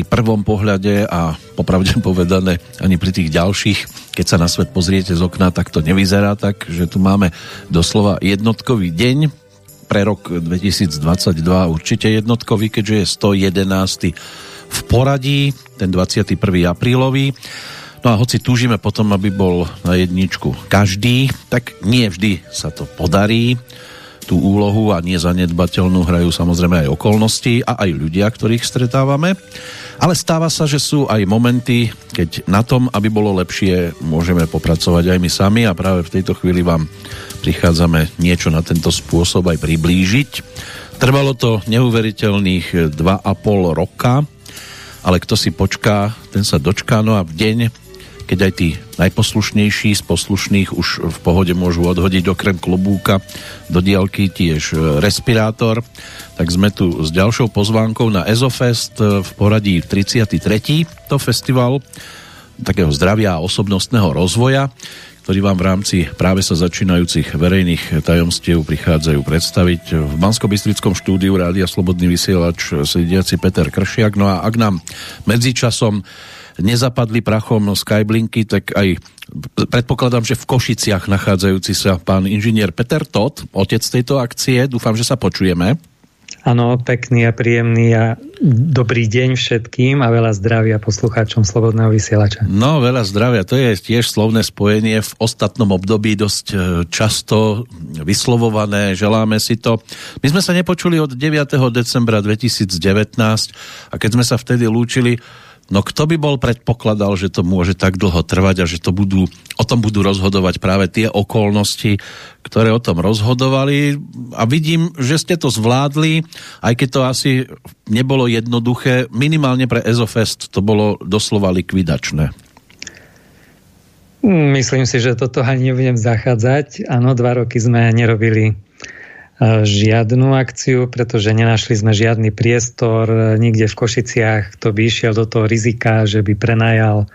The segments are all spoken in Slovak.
Pri prvom pohľade a popravde povedané ani pri tých ďalších, keď sa na svet pozriete z okna, tak to nevyzerá tak, že tu máme doslova jednotkový deň. Pre rok 2022 určite jednotkový, keďže je 111. v poradí, ten 21. aprílový. No a hoci túžime potom, aby bol na jedničku každý, tak nie vždy sa to podarí tú úlohu a nezanedbateľnú hrajú samozrejme aj okolnosti a aj ľudia, ktorých stretávame. Ale stáva sa, že sú aj momenty, keď na tom, aby bolo lepšie, môžeme popracovať aj my sami a práve v tejto chvíli vám prichádzame niečo na tento spôsob aj priblížiť. Trvalo to neuveriteľných 2,5 roka, ale kto si počká, ten sa dočká. No a v deň, keď aj tí najposlušnejší z poslušných už v pohode môžu odhodiť okrem klobúka do diálky tiež e, respirátor, tak sme tu s ďalšou pozvánkou na Ezofest e, v poradí 33. to festival takého zdravia a osobnostného rozvoja, ktorý vám v rámci práve sa začínajúcich verejných tajomstiev prichádzajú predstaviť. V bansko štúdiu Rádia Slobodný vysielač sediaci Peter Kršiak. No a ak nám medzičasom nezapadli prachom Skyblinky, tak aj predpokladám, že v Košiciach nachádzajúci sa pán inžinier Peter Todt, otec tejto akcie. Dúfam, že sa počujeme. Áno, pekný a príjemný a dobrý deň všetkým a veľa zdravia poslucháčom Slobodného vysielača. No, veľa zdravia, to je tiež slovné spojenie v ostatnom období dosť e, často vyslovované, želáme si to. My sme sa nepočuli od 9. decembra 2019 a keď sme sa vtedy lúčili, No kto by bol predpokladal, že to môže tak dlho trvať a že to budú, o tom budú rozhodovať práve tie okolnosti, ktoré o tom rozhodovali a vidím, že ste to zvládli, aj keď to asi nebolo jednoduché, minimálne pre Ezofest to bolo doslova likvidačné. Myslím si, že toto ani nebudem zachádzať. Áno, dva roky sme nerobili žiadnu akciu, pretože nenašli sme žiadny priestor nikde v Košiciach, kto by išiel do toho rizika, že by prenajal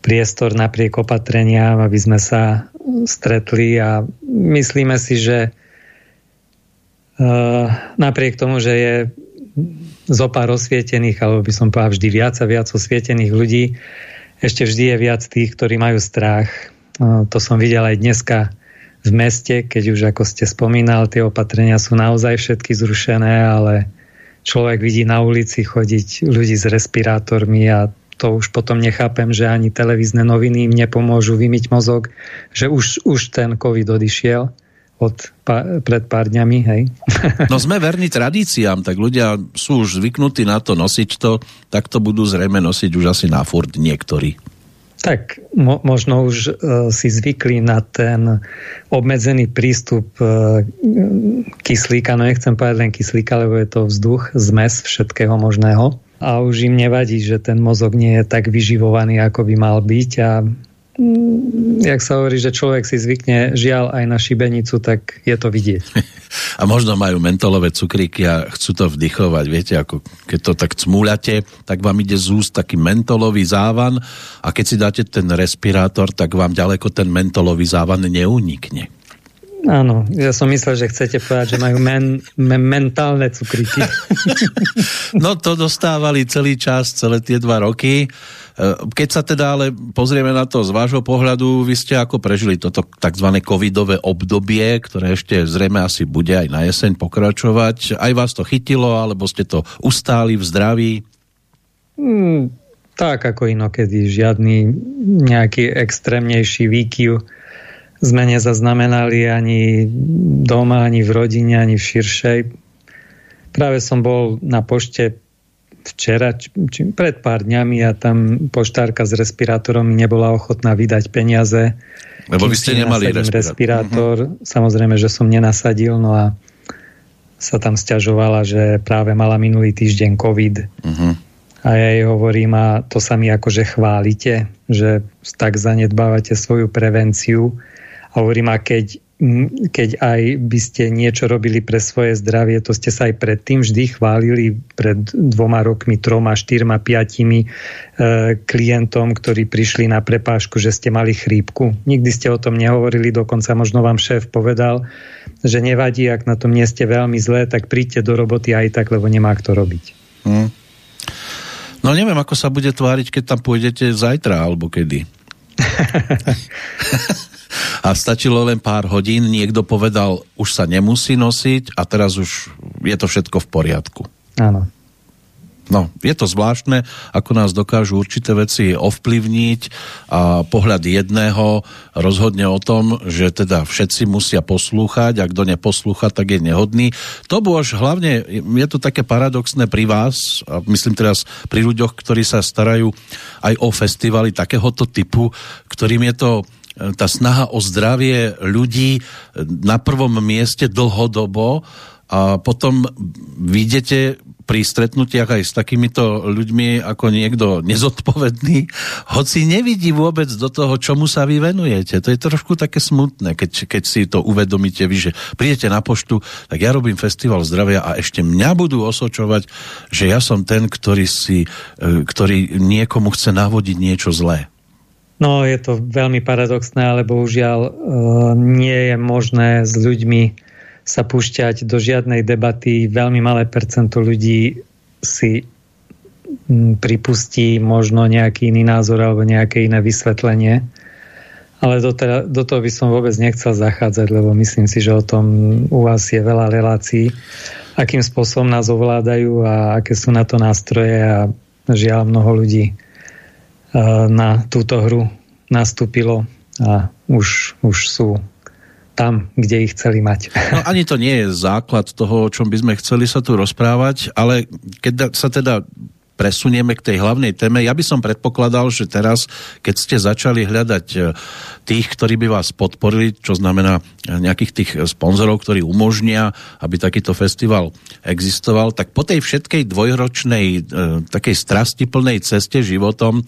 priestor napriek opatreniam, aby sme sa stretli a myslíme si, že napriek tomu, že je zo pár osvietených, alebo by som povedal vždy viac a viac osvietených ľudí, ešte vždy je viac tých, ktorí majú strach. To som videl aj dneska v meste, keď už ako ste spomínal, tie opatrenia sú naozaj všetky zrušené, ale človek vidí na ulici chodiť ľudí s respirátormi a to už potom nechápem, že ani televízne noviny im nepomôžu vymyť mozog, že už, už ten COVID odišiel od pá, pred pár dňami, hej. No sme verní tradíciám, tak ľudia sú už zvyknutí na to nosiť to, tak to budú zrejme nosiť už asi na furt niektorí. Tak mo, možno už uh, si zvykli na ten obmedzený prístup uh, kyslíka, no nechcem povedať len kyslíka, lebo je to vzduch, zmes všetkého možného. A už im nevadí, že ten mozog nie je tak vyživovaný, ako by mal byť a jak sa hovorí, že človek si zvykne žiaľ aj na šibenicu, tak je to vidieť. A možno majú mentolové cukríky a chcú to vdychovať. Viete, ako keď to tak cmúľate, tak vám ide z úst taký mentolový závan a keď si dáte ten respirátor, tak vám ďaleko ten mentolový závan neunikne. Áno, ja som myslel, že chcete povedať, že majú men, men, mentálne cukríky. no to dostávali celý čas, celé tie dva roky Eh, keď sa teda ale pozrieme na to z vášho pohľadu, vy ste ako prežili toto tzv. covidové obdobie, ktoré ešte zrejme asi bude aj na jeseň pokračovať. Aj vás to chytilo, alebo ste to ustáli v zdraví? Hmm, tak ako inokedy. Žiadny nejaký extrémnejší výkyv sme nezaznamenali ani doma, ani v rodine, ani v širšej. Práve som bol na pošte včera, či, či pred pár dňami a tam poštárka s respirátorom nebola ochotná vydať peniaze. Lebo vy ste nemali respirátor. respirátor. Uh-huh. Samozrejme, že som nenasadil, no a sa tam stiažovala, že práve mala minulý týždeň COVID. Uh-huh. A ja jej hovorím, a to sa mi akože chválite, že tak zanedbávate svoju prevenciu. A hovorím, a keď keď aj by ste niečo robili pre svoje zdravie, to ste sa aj predtým vždy chválili pred dvoma rokmi, troma, štyrma, piatimi e, klientom, ktorí prišli na prepážku, že ste mali chrípku. Nikdy ste o tom nehovorili, dokonca možno vám šéf povedal, že nevadí, ak na tom nie ste veľmi zlé, tak príďte do roboty aj tak, lebo nemá kto robiť. Hmm. No neviem, ako sa bude tváriť, keď tam pôjdete zajtra, alebo kedy. a stačilo len pár hodín, niekto povedal, už sa nemusí nosiť a teraz už je to všetko v poriadku. Áno. No, je to zvláštne, ako nás dokážu určité veci ovplyvniť a pohľad jedného rozhodne o tom, že teda všetci musia poslúchať a kto neposlúcha, tak je nehodný. To už hlavne, je to také paradoxné pri vás, a myslím teraz pri ľuďoch, ktorí sa starajú aj o festivaly takéhoto typu, ktorým je to tá snaha o zdravie ľudí na prvom mieste dlhodobo a potom vidíte pri stretnutiach aj s takýmito ľuďmi ako niekto nezodpovedný, hoci nevidí vôbec do toho, čomu sa vy venujete. To je trošku také smutné, keď, keď si to uvedomíte vy, že prídete na poštu, tak ja robím festival zdravia a ešte mňa budú osočovať, že ja som ten, ktorý, si, e, ktorý niekomu chce navodiť niečo zlé. No, je to veľmi paradoxné, ale bohužiaľ e, nie je možné s ľuďmi sa púšťať do žiadnej debaty. Veľmi malé percento ľudí si pripustí možno nejaký iný názor alebo nejaké iné vysvetlenie. Ale do, teda, do toho by som vôbec nechcel zachádzať, lebo myslím si, že o tom u vás je veľa relácií, akým spôsobom nás ovládajú a aké sú na to nástroje a žiaľ mnoho ľudí na túto hru nastúpilo a už, už sú tam, kde ich chceli mať. No ani to nie je základ toho, o čom by sme chceli sa tu rozprávať, ale keď sa teda presunieme k tej hlavnej téme. Ja by som predpokladal, že teraz, keď ste začali hľadať e, tých, ktorí by vás podporili, čo znamená e, nejakých tých sponzorov, ktorí umožnia, aby takýto festival existoval, tak po tej všetkej dvojročnej e, takej strastiplnej ceste životom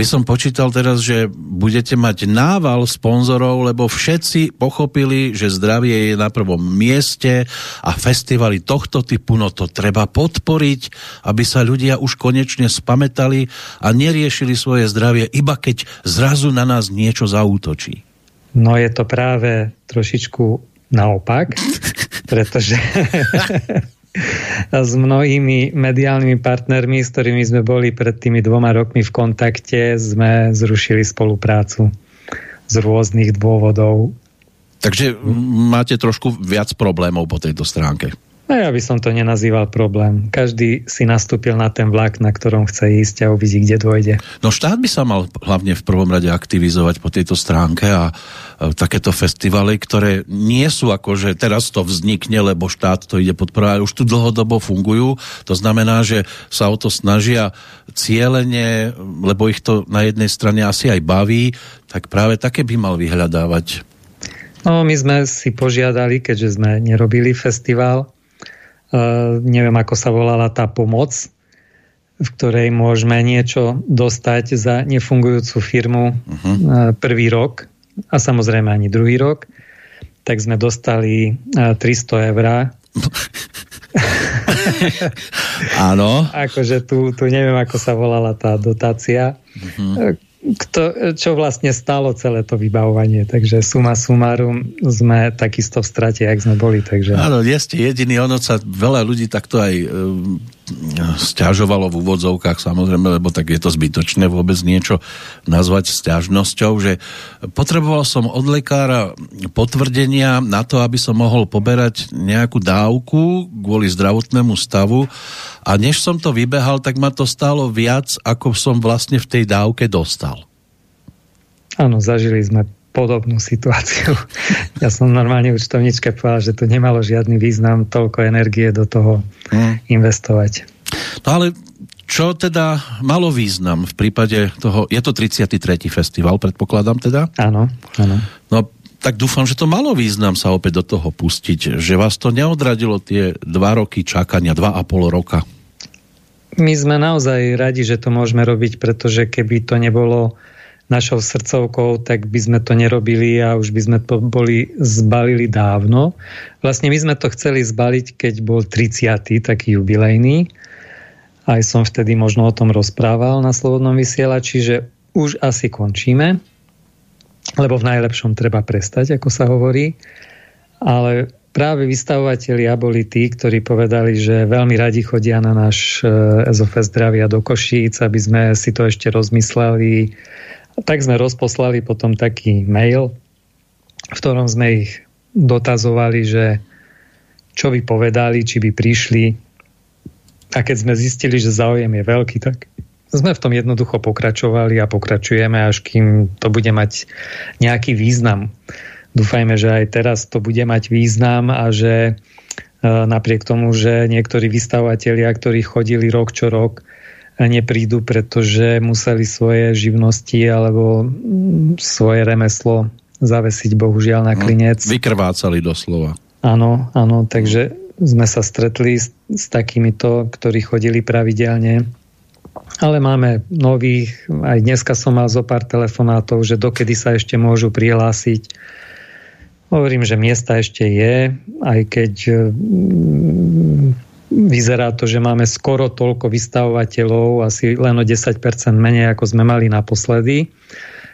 by som počítal teraz, že budete mať nával sponzorov, lebo všetci pochopili, že zdravie je na prvom mieste a festivaly tohto typu, no to treba podporiť, aby sa ľudia už konečne spametali a neriešili svoje zdravie, iba keď zrazu na nás niečo zaútočí. No je to práve trošičku naopak, pretože s mnohými mediálnymi partnermi, s ktorými sme boli pred tými dvoma rokmi v kontakte, sme zrušili spoluprácu z rôznych dôvodov. Takže máte trošku viac problémov po tejto stránke. No ja by som to nenazýval problém. Každý si nastúpil na ten vlak, na ktorom chce ísť a uvidí, kde dôjde. No štát by sa mal hlavne v prvom rade aktivizovať po tejto stránke a e, takéto festivaly, ktoré nie sú ako, že teraz to vznikne, lebo štát to ide podporovať, už tu dlhodobo fungujú. To znamená, že sa o to snažia cieľene, lebo ich to na jednej strane asi aj baví, tak práve také by mal vyhľadávať. No, my sme si požiadali, keďže sme nerobili festival, neviem, ako sa volala tá pomoc, v ktorej môžeme niečo dostať za nefungujúcu firmu uh-huh. uh, prvý rok a samozrejme ani druhý rok, tak sme dostali uh, 300 eur. Áno. akože tu, tu neviem, ako sa volala tá dotácia. Uh-huh kto, čo vlastne stalo celé to vybavovanie. Takže suma sumarum sme takisto v strate, jak sme boli. Takže... Áno, nie ste jediný, ono sa veľa ľudí takto aj e, stiažovalo v úvodzovkách, samozrejme, lebo tak je to zbytočné vôbec niečo nazvať stiažnosťou, že potreboval som od lekára potvrdenia na to, aby som mohol poberať nejakú dávku kvôli zdravotnému stavu a než som to vybehal, tak ma to stálo viac, ako som vlastne v tej dávke dostal. Áno, zažili sme podobnú situáciu. Ja som normálne účtovničke povedal, že to nemalo žiadny význam toľko energie do toho hmm. investovať. No ale čo teda malo význam v prípade toho, je to 33. festival, predpokladám teda? Áno, áno. No tak dúfam, že to malo význam sa opäť do toho pustiť, že vás to neodradilo tie dva roky čakania, dva a pol roka. My sme naozaj radi, že to môžeme robiť, pretože keby to nebolo našou srdcovkou, tak by sme to nerobili a už by sme to boli zbalili dávno. Vlastne my sme to chceli zbaliť, keď bol 30. taký jubilejný. Aj som vtedy možno o tom rozprával na Slobodnom vysielači, že už asi končíme, lebo v najlepšom treba prestať, ako sa hovorí. Ale práve vystavovatelia boli tí, ktorí povedali, že veľmi radi chodia na náš SOF zdravia do Košíc, aby sme si to ešte rozmysleli. Tak sme rozposlali potom taký mail, v ktorom sme ich dotazovali, že čo by povedali, či by prišli. A keď sme zistili, že záujem je veľký, tak sme v tom jednoducho pokračovali a pokračujeme, až kým to bude mať nejaký význam. Dúfajme, že aj teraz to bude mať význam a že e, napriek tomu, že niektorí vystavovatelia, ktorí chodili rok čo rok, neprídu, pretože museli svoje živnosti alebo mm, svoje remeslo zavesiť bohužiaľ na no, klinec. Vykrvácali doslova. Áno, áno, takže sme sa stretli s, s takýmito, ktorí chodili pravidelne. Ale máme nových, aj dneska som mal zo pár telefonátov, že dokedy sa ešte môžu prihlásiť. Hovorím, že miesta ešte je, aj keď mm, vyzerá to, že máme skoro toľko vystavovateľov, asi len o 10% menej, ako sme mali naposledy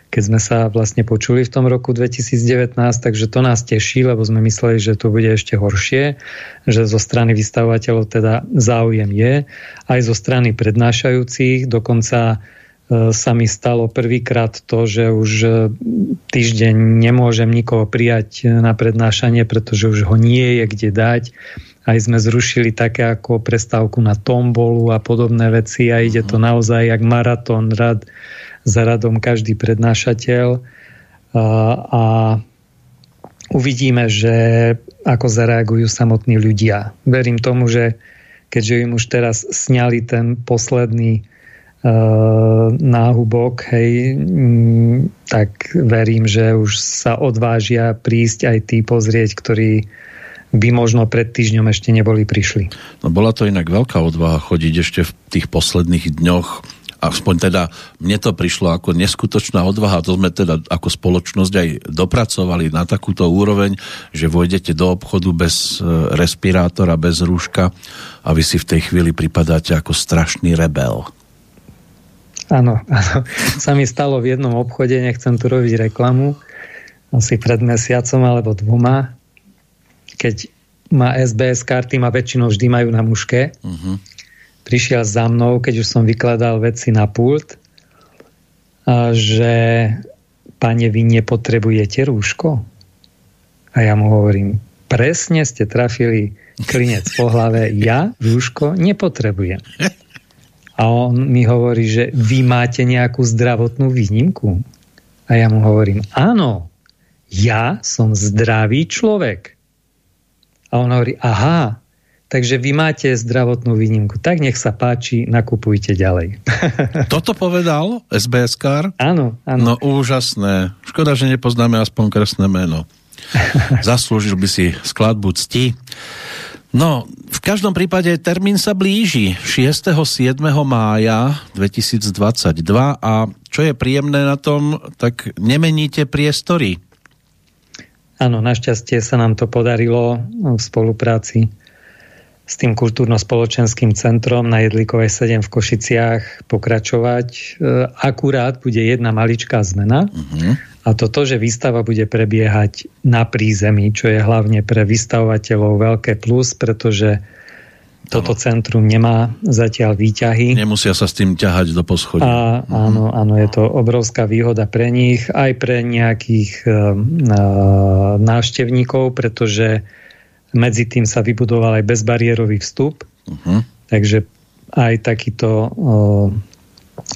keď sme sa vlastne počuli v tom roku 2019, takže to nás teší, lebo sme mysleli, že to bude ešte horšie, že zo strany vystavovateľov teda záujem je, aj zo strany prednášajúcich, dokonca e, sa mi stalo prvýkrát to, že už e, týždeň nemôžem nikoho prijať na prednášanie, pretože už ho nie je kde dať. Aj sme zrušili také ako prestávku na tombolu a podobné veci a ide to mhm. naozaj jak maratón rad za radom každý prednášateľ a, a uvidíme, že ako zareagujú samotní ľudia. Verím tomu, že keďže im už teraz sňali ten posledný uh, náhubok, hej, m, tak verím, že už sa odvážia prísť aj tí pozrieť, ktorí by možno pred týždňom ešte neboli prišli. No bola to inak veľká odvaha chodiť ešte v tých posledných dňoch aspoň teda mne to prišlo ako neskutočná odvaha, to sme teda ako spoločnosť aj dopracovali na takúto úroveň, že vojdete do obchodu bez e, respirátora, bez rúška a vy si v tej chvíli pripadáte ako strašný rebel. Áno, áno. Sa mi stalo v jednom obchode, nechcem tu robiť reklamu, asi pred mesiacom alebo dvoma, keď má SBS karty, ma väčšinou vždy majú na muške. Uh-huh prišiel za mnou, keď už som vykladal veci na pult, že pane, vy nepotrebujete rúško? A ja mu hovorím, presne ste trafili klinec po hlave, ja rúško nepotrebujem. A on mi hovorí, že vy máte nejakú zdravotnú výnimku. A ja mu hovorím, áno, ja som zdravý človek. A on hovorí, aha, Takže vy máte zdravotnú výnimku. Tak nech sa páči, nakupujte ďalej. Toto povedal SBS Car? Áno, áno. No úžasné. Škoda, že nepoznáme aspoň kresné meno. Zaslúžil by si skladbu cti. No, v každom prípade termín sa blíži 6. 7. mája 2022 a čo je príjemné na tom, tak nemeníte priestory. Áno, našťastie sa nám to podarilo v spolupráci s tým kultúrno-spoločenským centrom na Jedlikovej 7 v Košiciach pokračovať. E, akurát bude jedna maličká zmena uh-huh. a to to, že výstava bude prebiehať na prízemí, čo je hlavne pre vystavovateľov veľké plus, pretože toto centrum nemá zatiaľ výťahy. Nemusia sa s tým ťahať do poschodia. A, áno, áno, je to obrovská výhoda pre nich, aj pre nejakých uh, návštevníkov, pretože medzi tým sa vybudoval aj bezbariérový vstup, uh-huh. takže aj takíto uh,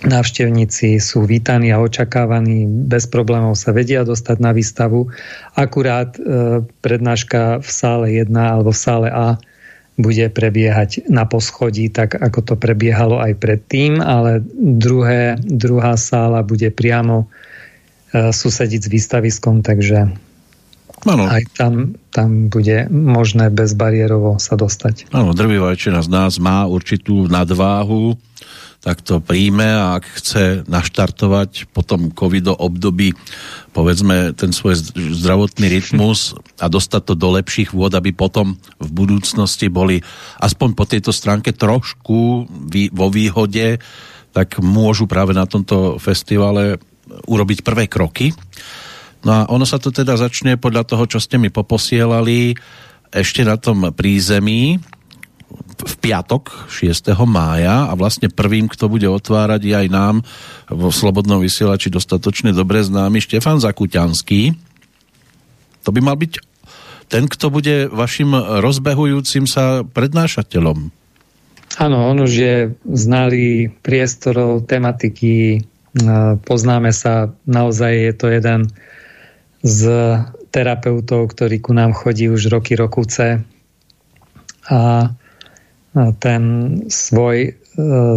návštevníci sú vítaní a očakávaní, bez problémov sa vedia dostať na výstavu. Akurát uh, prednáška v sále 1 alebo v sále A bude prebiehať na poschodí, tak ako to prebiehalo aj predtým, ale druhé, druhá sála bude priamo uh, susediť s výstaviskom, takže Ano. Aj tam, tam bude možné bezbariérovo sa dostať. Áno, drvivá väčšina z nás má určitú nadváhu, tak to príjme a ak chce naštartovať po tom covido období povedzme ten svoj zdravotný rytmus a dostať to do lepších vôd, aby potom v budúcnosti boli aspoň po tejto stránke trošku vo výhode, tak môžu práve na tomto festivale urobiť prvé kroky. No a ono sa to teda začne podľa toho, čo ste mi poposielali, ešte na tom prízemí v piatok 6. mája a vlastne prvým, kto bude otvárať je aj nám vo Slobodnom vysielači dostatočne dobre známy Štefan Zakuťanský. To by mal byť ten, kto bude vašim rozbehujúcim sa prednášateľom. Áno, on už je znalý priestorov, tematiky, e, poznáme sa, naozaj je to jeden z terapeutov, ktorý ku nám chodí už roky, rokuce a ten svoj e,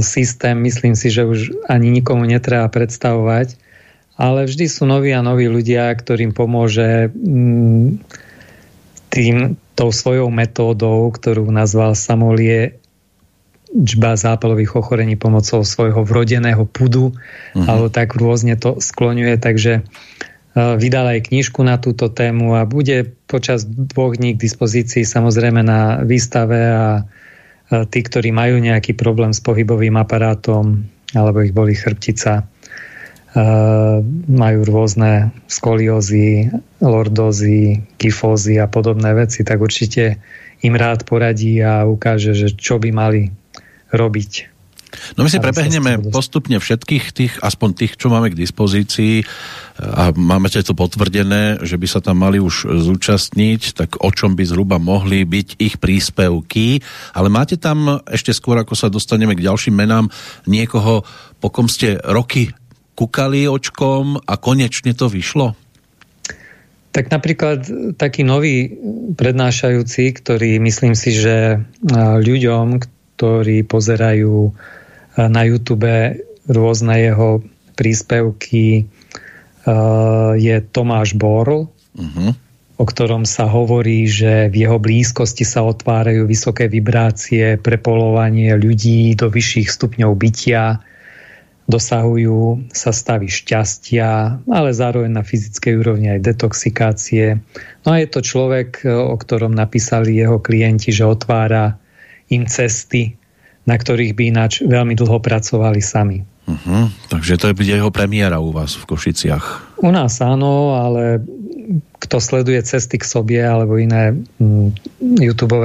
systém myslím si, že už ani nikomu netreba predstavovať, ale vždy sú noví a noví ľudia, ktorým pomôže mm, tým, tou svojou metódou, ktorú nazval Samolie čba zápalových ochorení pomocou svojho vrodeného pudu, uh-huh. alebo tak rôzne to skloňuje, takže uh, vydal aj knižku na túto tému a bude počas dvoch dní k dispozícii samozrejme na výstave a tí, ktorí majú nejaký problém s pohybovým aparátom alebo ich boli chrbtica, majú rôzne skoliózy, lordózy, kyfózy a podobné veci, tak určite im rád poradí a ukáže, že čo by mali robiť. No my si prebehneme postupne všetkých tých, aspoň tých, čo máme k dispozícii a máme to potvrdené, že by sa tam mali už zúčastniť, tak o čom by zhruba mohli byť ich príspevky. Ale máte tam ešte skôr, ako sa dostaneme k ďalším menám, niekoho, po kom ste roky kukali očkom a konečne to vyšlo? Tak napríklad taký nový prednášajúci, ktorý myslím si, že ľuďom, ktorí pozerajú eh, na YouTube rôzne jeho príspevky, eh, je Tomáš Borl, uh-huh. o ktorom sa hovorí, že v jeho blízkosti sa otvárajú vysoké vibrácie, prepolovanie ľudí do vyšších stupňov bytia, dosahujú sa stavy šťastia, ale zároveň na fyzickej úrovni aj detoxikácie. No a je to človek, eh, o ktorom napísali jeho klienti, že otvára im cesty, na ktorých by ináč veľmi dlho pracovali sami. Uh-huh. Takže to je jeho premiéra u vás v Košiciach. U nás áno, ale kto sleduje cesty k sobie alebo iné mm, YouTube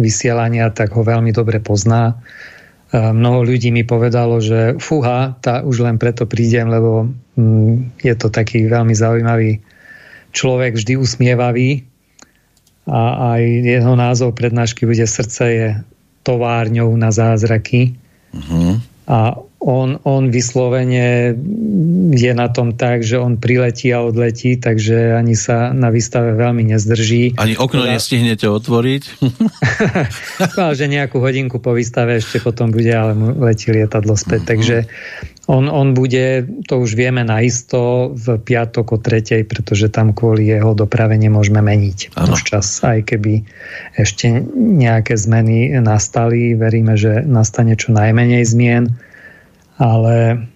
vysielania, tak ho veľmi dobre pozná. E, mnoho ľudí mi povedalo, že fúha, tá už len preto prídem, lebo mm, je to taký veľmi zaujímavý človek, vždy usmievavý a aj jeho názov prednášky bude Srdce je továrňou na zázraky. Uh-huh. A on, on vyslovene je na tom tak, že on priletí a odletí, takže ani sa na výstave veľmi nezdrží. Ani okno teda... nestihnete otvoriť? no, že nejakú hodinku po výstave ešte potom bude, ale letí lietadlo späť. Uh-huh. Takže on, on bude, to už vieme naisto, v piatok o tretej, pretože tam kvôli jeho doprave nemôžeme meniť ano. už čas, aj keby ešte nejaké zmeny nastali. Veríme, že nastane čo najmenej zmien ale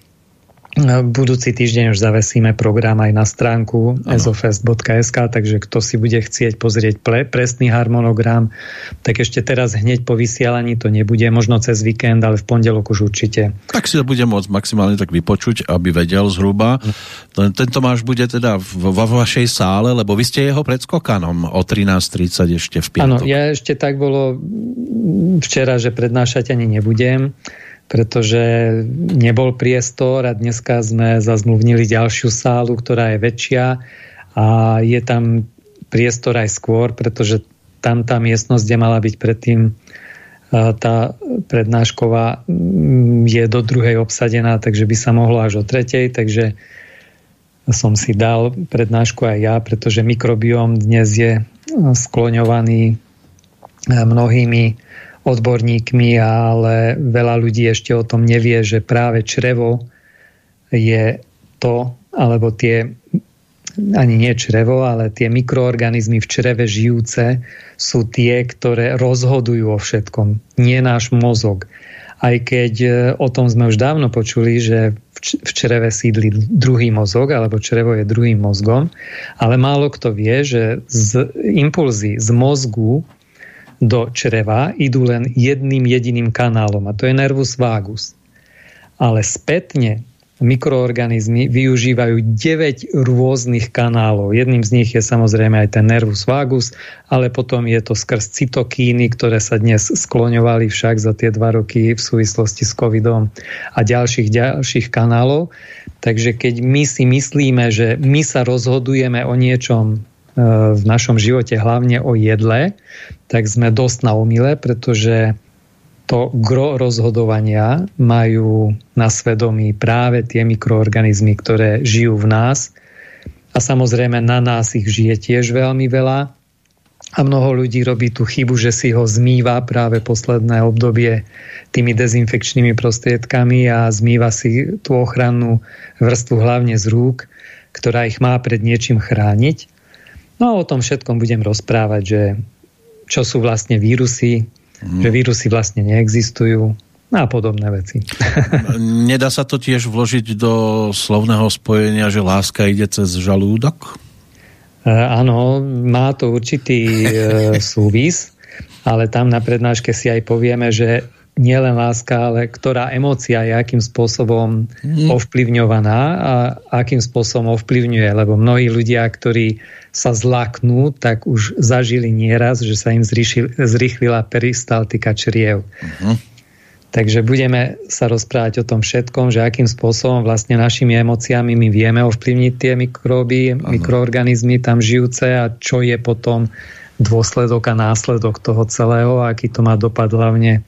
Budúci týždeň už zavesíme program aj na stránku ezofest.sk, takže kto si bude chcieť pozrieť ple, presný harmonogram, tak ešte teraz hneď po vysielaní to nebude, možno cez víkend, ale v pondelok už určite. Tak si to bude môcť maximálne tak vypočuť, aby vedel zhruba. Tento máš bude teda vo vašej sále, lebo vy ste jeho predskokanom o 13.30 ešte v piatok. Áno, ja ešte tak bolo včera, že prednášať ani nebudem pretože nebol priestor a dneska sme zazmluvnili ďalšiu sálu, ktorá je väčšia a je tam priestor aj skôr, pretože tam tá miestnosť, kde mala byť predtým tá prednášková je do druhej obsadená, takže by sa mohlo až o tretej, takže som si dal prednášku aj ja, pretože mikrobióm dnes je skloňovaný mnohými odborníkmi, ale veľa ľudí ešte o tom nevie, že práve črevo je to, alebo tie ani nie črevo, ale tie mikroorganizmy v čreve žijúce sú tie, ktoré rozhodujú o všetkom, nie náš mozog. Aj keď e, o tom sme už dávno počuli, že v čreve sídli druhý mozog, alebo črevo je druhým mozgom, ale málo kto vie, že z impulzy z mozgu do čreva idú len jedným jediným kanálom a to je nervus vagus. Ale spätne mikroorganizmy využívajú 9 rôznych kanálov. Jedným z nich je samozrejme aj ten nervus vagus, ale potom je to skrz cytokíny, ktoré sa dnes skloňovali však za tie dva roky v súvislosti s covidom a ďalších, ďalších kanálov. Takže keď my si myslíme, že my sa rozhodujeme o niečom e, v našom živote, hlavne o jedle, tak sme dosť na omile, pretože to gro rozhodovania majú na svedomí práve tie mikroorganizmy, ktoré žijú v nás. A samozrejme na nás ich žije tiež veľmi veľa. A mnoho ľudí robí tú chybu, že si ho zmýva práve posledné obdobie tými dezinfekčnými prostriedkami a zmýva si tú ochrannú vrstvu hlavne z rúk, ktorá ich má pred niečím chrániť. No a o tom všetkom budem rozprávať, že čo sú vlastne vírusy, mm. že vírusy vlastne neexistujú a podobné veci. Nedá sa to tiež vložiť do slovného spojenia, že láska ide cez žalúdok? E, áno, má to určitý e, súvis, ale tam na prednáške si aj povieme, že nielen láska, ale ktorá emócia je akým spôsobom mm. ovplyvňovaná a akým spôsobom ovplyvňuje, lebo mnohí ľudia, ktorí sa zlaknú, tak už zažili nieraz, že sa im zrýchlila peristaltika čriev. Mm. Takže budeme sa rozprávať o tom všetkom, že akým spôsobom vlastne našimi emóciami my vieme ovplyvniť tie mikróby, uh-huh. mikroorganizmy tam žijúce a čo je potom dôsledok a následok toho celého, aký to má dopad hlavne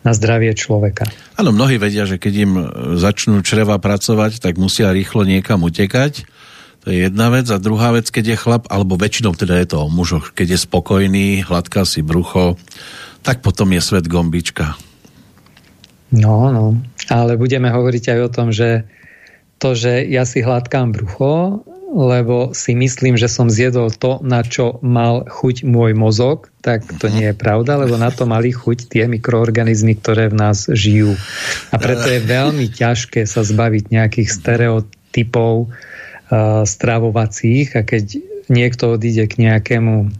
na zdravie človeka. Áno, mnohí vedia, že keď im začnú čreva pracovať, tak musia rýchlo niekam utekať. To je jedna vec. A druhá vec, keď je chlap, alebo väčšinou teda je to o mužoch, keď je spokojný, hladká si brucho, tak potom je svet gombička. No, no. Ale budeme hovoriť aj o tom, že to, že ja si hladkám brucho, lebo si myslím, že som zjedol to, na čo mal chuť môj mozog, tak to nie je pravda, lebo na to mali chuť tie mikroorganizmy, ktoré v nás žijú. A preto je veľmi ťažké sa zbaviť nejakých stereotypov uh, stravovacích a keď niekto odíde k nejakému uh,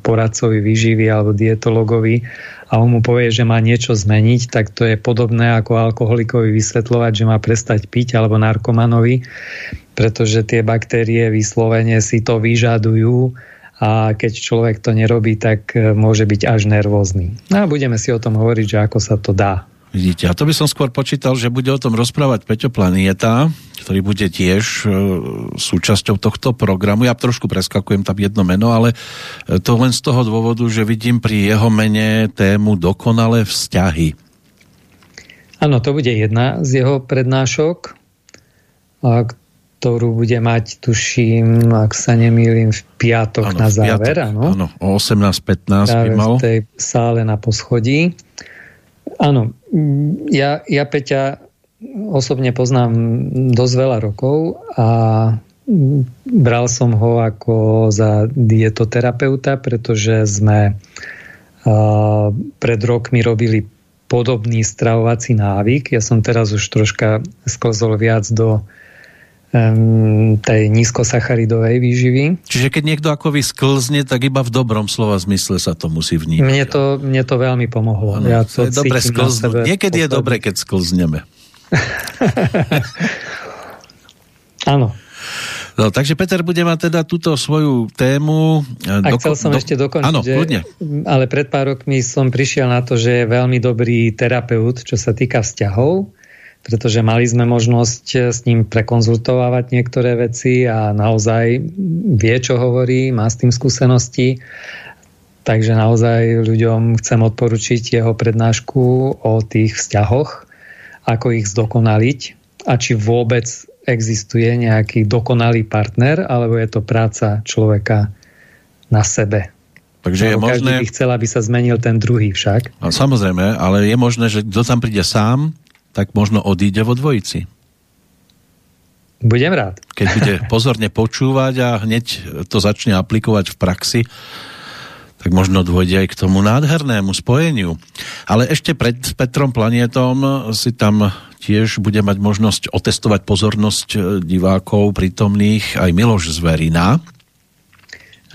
poradcovi výživy alebo dietologovi a on mu povie, že má niečo zmeniť, tak to je podobné ako alkoholikovi vysvetľovať, že má prestať piť alebo narkomanovi, pretože tie baktérie vyslovene si to vyžadujú a keď človek to nerobí, tak e, môže byť až nervózny. No a budeme si o tom hovoriť, že ako sa to dá. Vidíte, a to by som skôr počítal, že bude o tom rozprávať Peťo Planieta, ktorý bude tiež e, súčasťou tohto programu. Ja trošku preskakujem tam jedno meno, ale e, to len z toho dôvodu, že vidím pri jeho mene tému dokonalé vzťahy. Áno, to bude jedna z jeho prednášok, ktorú bude mať, tuším, ak sa nemýlim, v piatok ano, na záver. Piatok, áno. áno, o 18.15 by mal. v tej sále na poschodí. Áno, ja, ja Peťa osobne poznám dosť veľa rokov a bral som ho ako za dietoterapeuta, pretože sme pred rokmi robili podobný stravovací návyk. Ja som teraz už troška sklzol viac do um, tej nízkosacharidovej výživy. Čiže keď niekto ako vy sklzne, tak iba v dobrom slova zmysle sa to musí vnímať. Mne to, mne to veľmi pomohlo. Ano, ja to, je dobre sklznúť. Niekedy je dobre, keď sklzneme. Áno. No, takže Peter bude mať teda túto svoju tému. A doko- chcel som do... ešte dokončiť, Áno, že, ale pred pár rokmi som prišiel na to, že je veľmi dobrý terapeut, čo sa týka vzťahov, pretože mali sme možnosť s ním prekonzultovať niektoré veci a naozaj vie, čo hovorí, má s tým skúsenosti. Takže naozaj ľuďom chcem odporučiť jeho prednášku o tých vzťahoch, ako ich zdokonaliť a či vôbec existuje nejaký dokonalý partner, alebo je to práca človeka na sebe. Takže je možné... Každý by chcel, aby sa zmenil ten druhý však. A samozrejme, ale je možné, že kto tam príde sám, tak možno odíde vo dvojici. Budem rád. Keď bude pozorne počúvať a hneď to začne aplikovať v praxi, tak možno dôjde aj k tomu nádhernému spojeniu. Ale ešte pred Petrom Planietom si tam tiež bude mať možnosť otestovať pozornosť e, divákov prítomných aj Miloš Zverina.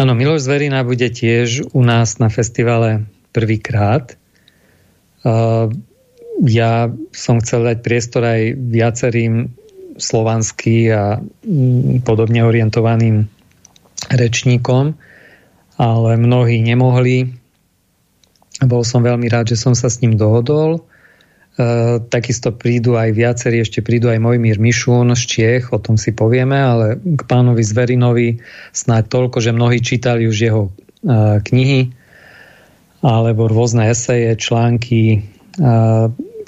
Áno, Miloš Zverina bude tiež u nás na festivale prvýkrát. Ja som chcel dať priestor aj viacerým slovanský a mm, podobne orientovaným rečníkom, ale mnohí nemohli. Bol som veľmi rád, že som sa s ním dohodol. E, takisto prídu aj viacerí, ešte prídu aj Mojmír Mišún z Čiech, o tom si povieme, ale k pánovi Zverinovi snáď toľko, že mnohí čítali už jeho e, knihy alebo rôzne eseje, články. E,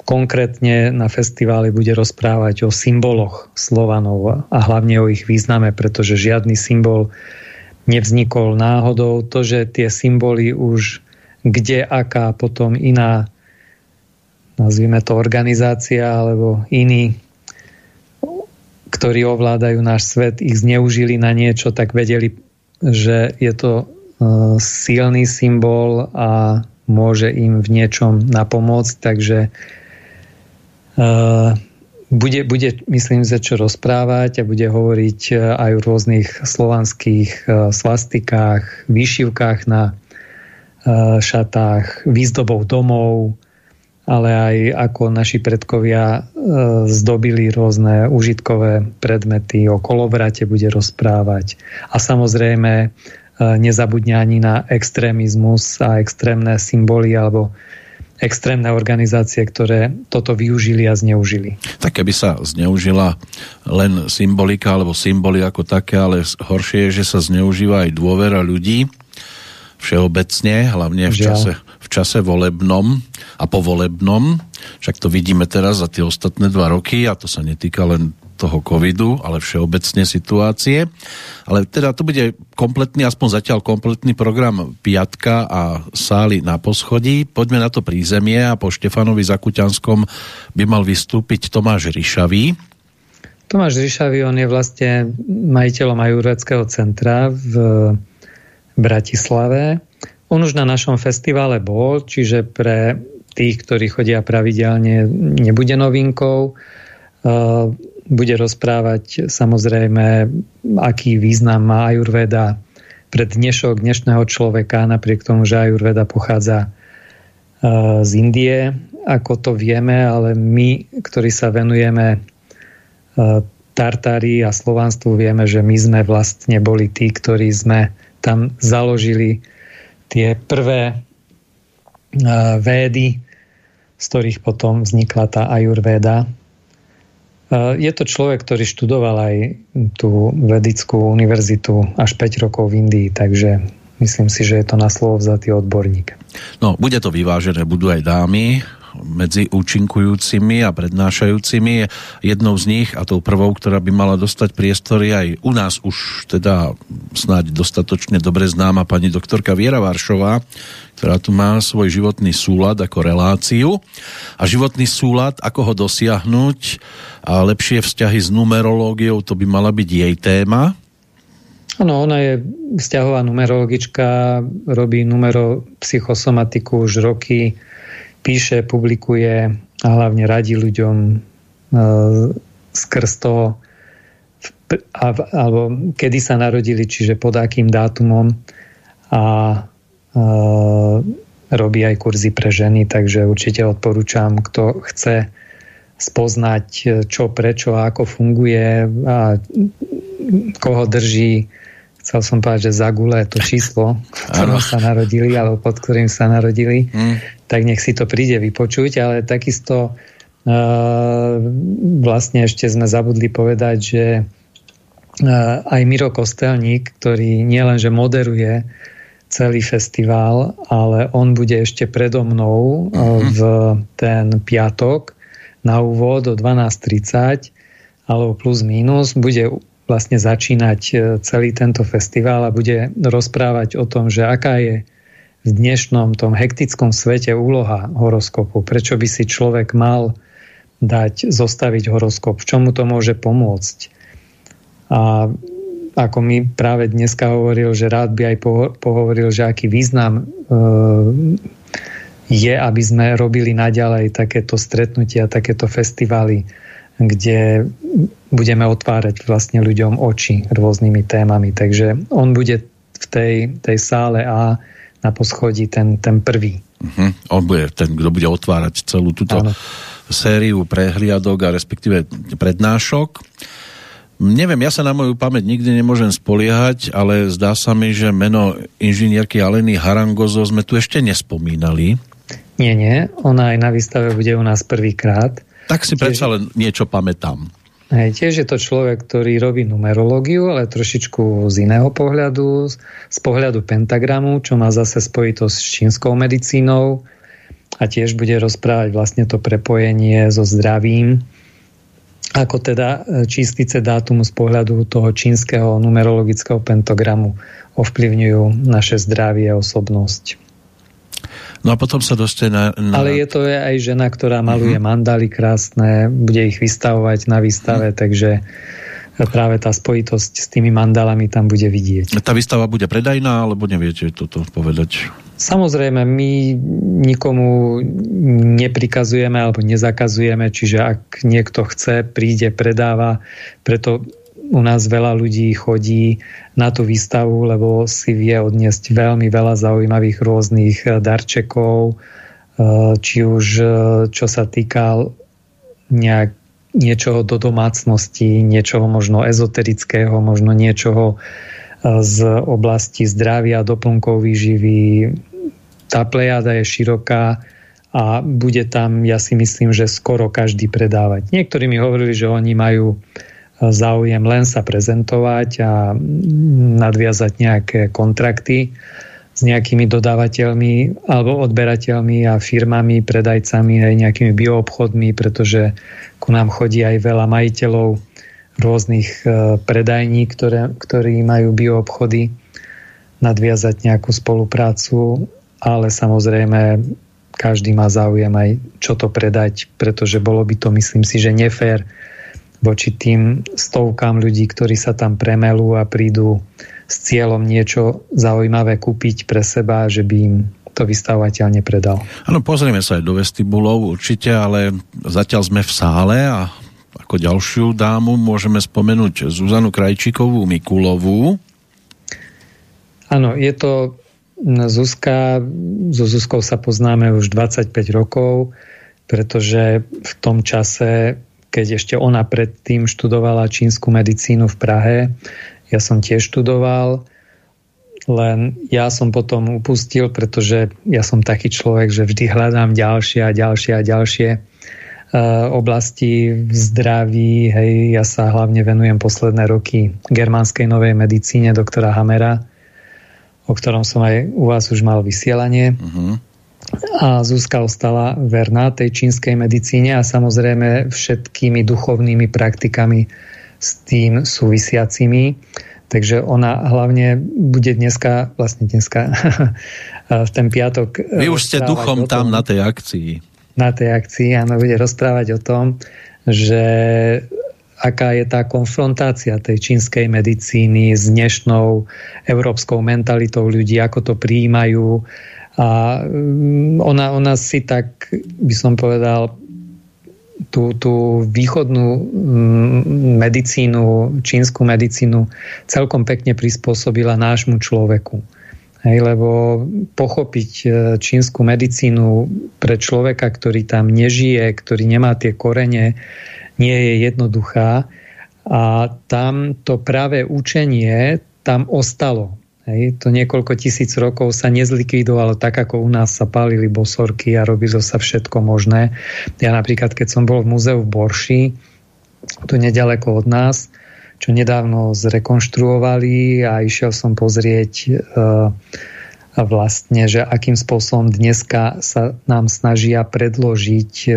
konkrétne na festivále bude rozprávať o symboloch Slovanov a hlavne o ich význame, pretože žiadny symbol nevznikol náhodou. To, že tie symboly už kde aká potom iná nazvime to organizácia alebo iní ktorí ovládajú náš svet, ich zneužili na niečo, tak vedeli, že je to e, silný symbol a môže im v niečom napomôcť, takže bude, bude, myslím, že čo rozprávať a bude hovoriť uh, aj o rôznych slovanských uh, svastikách, výšivkách na šatách, výzdobou domov, ale aj ako naši predkovia zdobili rôzne užitkové predmety, o kolovrate bude rozprávať. A samozrejme nezabudne ani na extrémizmus a extrémne symboly alebo extrémne organizácie, ktoré toto využili a zneužili. Tak keby sa zneužila len symbolika alebo symboly ako také, ale horšie je, že sa zneužíva aj dôvera ľudí všeobecne, hlavne v čase, v čase volebnom a povolebnom. Však to vidíme teraz za tie ostatné dva roky a to sa netýka len toho covidu, ale všeobecne situácie. Ale teda to bude kompletný, aspoň zatiaľ kompletný program Piatka a sály na poschodí. Poďme na to prízemie a po Štefanovi Zakuťanskom by mal vystúpiť Tomáš Ryšavý. Tomáš Ryšavý, on je vlastne majiteľom ajurvedského centra v Bratislave. On už na našom festivale bol, čiže pre tých, ktorí chodia pravidelne, nebude novinkou bude rozprávať samozrejme, aký význam má Ajurveda pre dnešok dnešného človeka, napriek tomu, že Ajurveda pochádza e, z Indie, ako to vieme, ale my, ktorí sa venujeme e, Tartári a Slovanstvu, vieme, že my sme vlastne boli tí, ktorí sme tam založili tie prvé e, védy, z ktorých potom vznikla tá Ajurveda, je to človek, ktorý študoval aj tú vedickú univerzitu až 5 rokov v Indii, takže myslím si, že je to na slovo vzatý odborník. No, bude to vyvážené, budú aj dámy, medzi účinkujúcimi a prednášajúcimi. Jednou z nich a tou prvou, ktorá by mala dostať priestory aj u nás už teda snáď dostatočne dobre známa pani doktorka Viera Varšová, ktorá tu má svoj životný súlad ako reláciu. A životný súlad, ako ho dosiahnuť a lepšie vzťahy s numerológiou, to by mala byť jej téma. Áno, ona je vzťahová numerologička, robí numeropsychosomatiku už roky, píše, publikuje a hlavne radí ľuďom e, skrz toho, a, alebo kedy sa narodili, čiže pod akým dátumom. A e, robí aj kurzy pre ženy, takže určite odporúčam, kto chce spoznať, čo, prečo a ako funguje a koho drží chcel som povedať, že Zagule to číslo, ktorom sa narodili, alebo pod ktorým sa narodili, mm. tak nech si to príde vypočuť, ale takisto uh, vlastne ešte sme zabudli povedať, že uh, aj Miro Kostelník, ktorý nielenže moderuje celý festival, ale on bude ešte predo mnou uh, v ten piatok na úvod o 12.30 alebo plus minus, bude vlastne začínať e, celý tento festival a bude rozprávať o tom, že aká je v dnešnom tom hektickom svete úloha horoskopu, prečo by si človek mal dať, zostaviť horoskop, v čomu to môže pomôcť. A ako mi práve dneska hovoril, že rád by aj pohovoril, že aký význam e, je, aby sme robili naďalej takéto stretnutia, takéto festivály kde budeme otvárať vlastne ľuďom oči rôznymi témami. Takže on bude v tej, tej sále A na poschodí ten, ten prvý. Uh-huh. On bude ten, kto bude otvárať celú túto ano. sériu prehliadok a respektíve prednášok. Neviem, ja sa na moju pamäť nikdy nemôžem spoliehať, ale zdá sa mi, že meno inžinierky Aleny Harangozo sme tu ešte nespomínali. Nie, nie, ona aj na výstave bude u nás prvýkrát. Tak si predsa len niečo pamätám. Hej, tiež je to človek, ktorý robí numerológiu, ale trošičku z iného pohľadu, z pohľadu pentagramu, čo má zase spojitosť s čínskou medicínou a tiež bude rozprávať vlastne to prepojenie so zdravím ako teda e, čistice dátum z pohľadu toho čínskeho numerologického pentagramu ovplyvňujú naše zdravie a osobnosť. No a potom sa dostane na, na... Ale je to aj žena, ktorá maluje uh-huh. mandaly krásne, bude ich vystavovať na výstave, uh-huh. takže práve tá spojitosť s tými mandalami tam bude vidieť. Tá výstava bude predajná, alebo neviete toto povedať? Samozrejme, my nikomu neprikazujeme alebo nezakazujeme, čiže ak niekto chce, príde, predáva, preto u nás veľa ľudí chodí na tú výstavu, lebo si vie odniesť veľmi veľa zaujímavých rôznych darčekov, či už čo sa týka nejak niečoho do domácnosti, niečoho možno ezoterického, možno niečoho z oblasti zdravia, doplnkov výživy. Tá plejada je široká a bude tam, ja si myslím, že skoro každý predávať. Niektorí mi hovorili, že oni majú e, záujem len sa prezentovať a nadviazať nejaké kontrakty s nejakými dodávateľmi alebo odberateľmi a firmami, predajcami aj nejakými bioobchodmi, pretože ku nám chodí aj veľa majiteľov rôznych e, predajní, ktoré, ktorí majú bioobchody, nadviazať nejakú spoluprácu, ale samozrejme každý má záujem aj čo to predať, pretože bolo by to, myslím si, že nefér voči tým stovkám ľudí, ktorí sa tam premelú a prídu s cieľom niečo zaujímavé kúpiť pre seba, že by im to vystavovateľ nepredal. Áno, pozrieme sa aj do vestibulov určite, ale zatiaľ sme v sále a ako ďalšiu dámu môžeme spomenúť Zuzanu Krajčíkovú Mikulovú. Áno, je to Zuzka, so Zuzkou sa poznáme už 25 rokov, pretože v tom čase, keď ešte ona predtým študovala čínsku medicínu v Prahe, ja som tiež študoval, len ja som potom upustil, pretože ja som taký človek, že vždy hľadám ďalšie a ďalšie a ďalšie uh, oblasti v zdraví. Hej, ja sa hlavne venujem posledné roky germánskej novej medicíne doktora Hamera, o ktorom som aj u vás už mal vysielanie. Uh-huh. A Zuzka ostala verná tej čínskej medicíne a samozrejme všetkými duchovnými praktikami s tým súvisiacimi. Takže ona hlavne bude dneska, vlastne dneska, v ten piatok... Vy už ste duchom tom, tam na tej akcii. Na tej akcii, áno, bude rozprávať o tom, že aká je tá konfrontácia tej čínskej medicíny s dnešnou európskou mentalitou ľudí, ako to prijímajú. A mm, ona, ona si tak, by som povedal, tú, tú východnú mm, medicínu, čínsku medicínu celkom pekne prispôsobila nášmu človeku. Hej, lebo pochopiť e, čínsku medicínu pre človeka, ktorý tam nežije, ktorý nemá tie korene, nie je jednoduchá. A tam to práve učenie tam ostalo. Hej, to niekoľko tisíc rokov sa nezlikvidovalo tak, ako u nás sa pálili bosorky a robilo sa všetko možné. Ja napríklad, keď som bol v múzeu v Borši, tu nedaleko od nás, čo nedávno zrekonštruovali a išiel som pozrieť e, vlastne, že akým spôsobom dneska sa nám snažia predložiť e,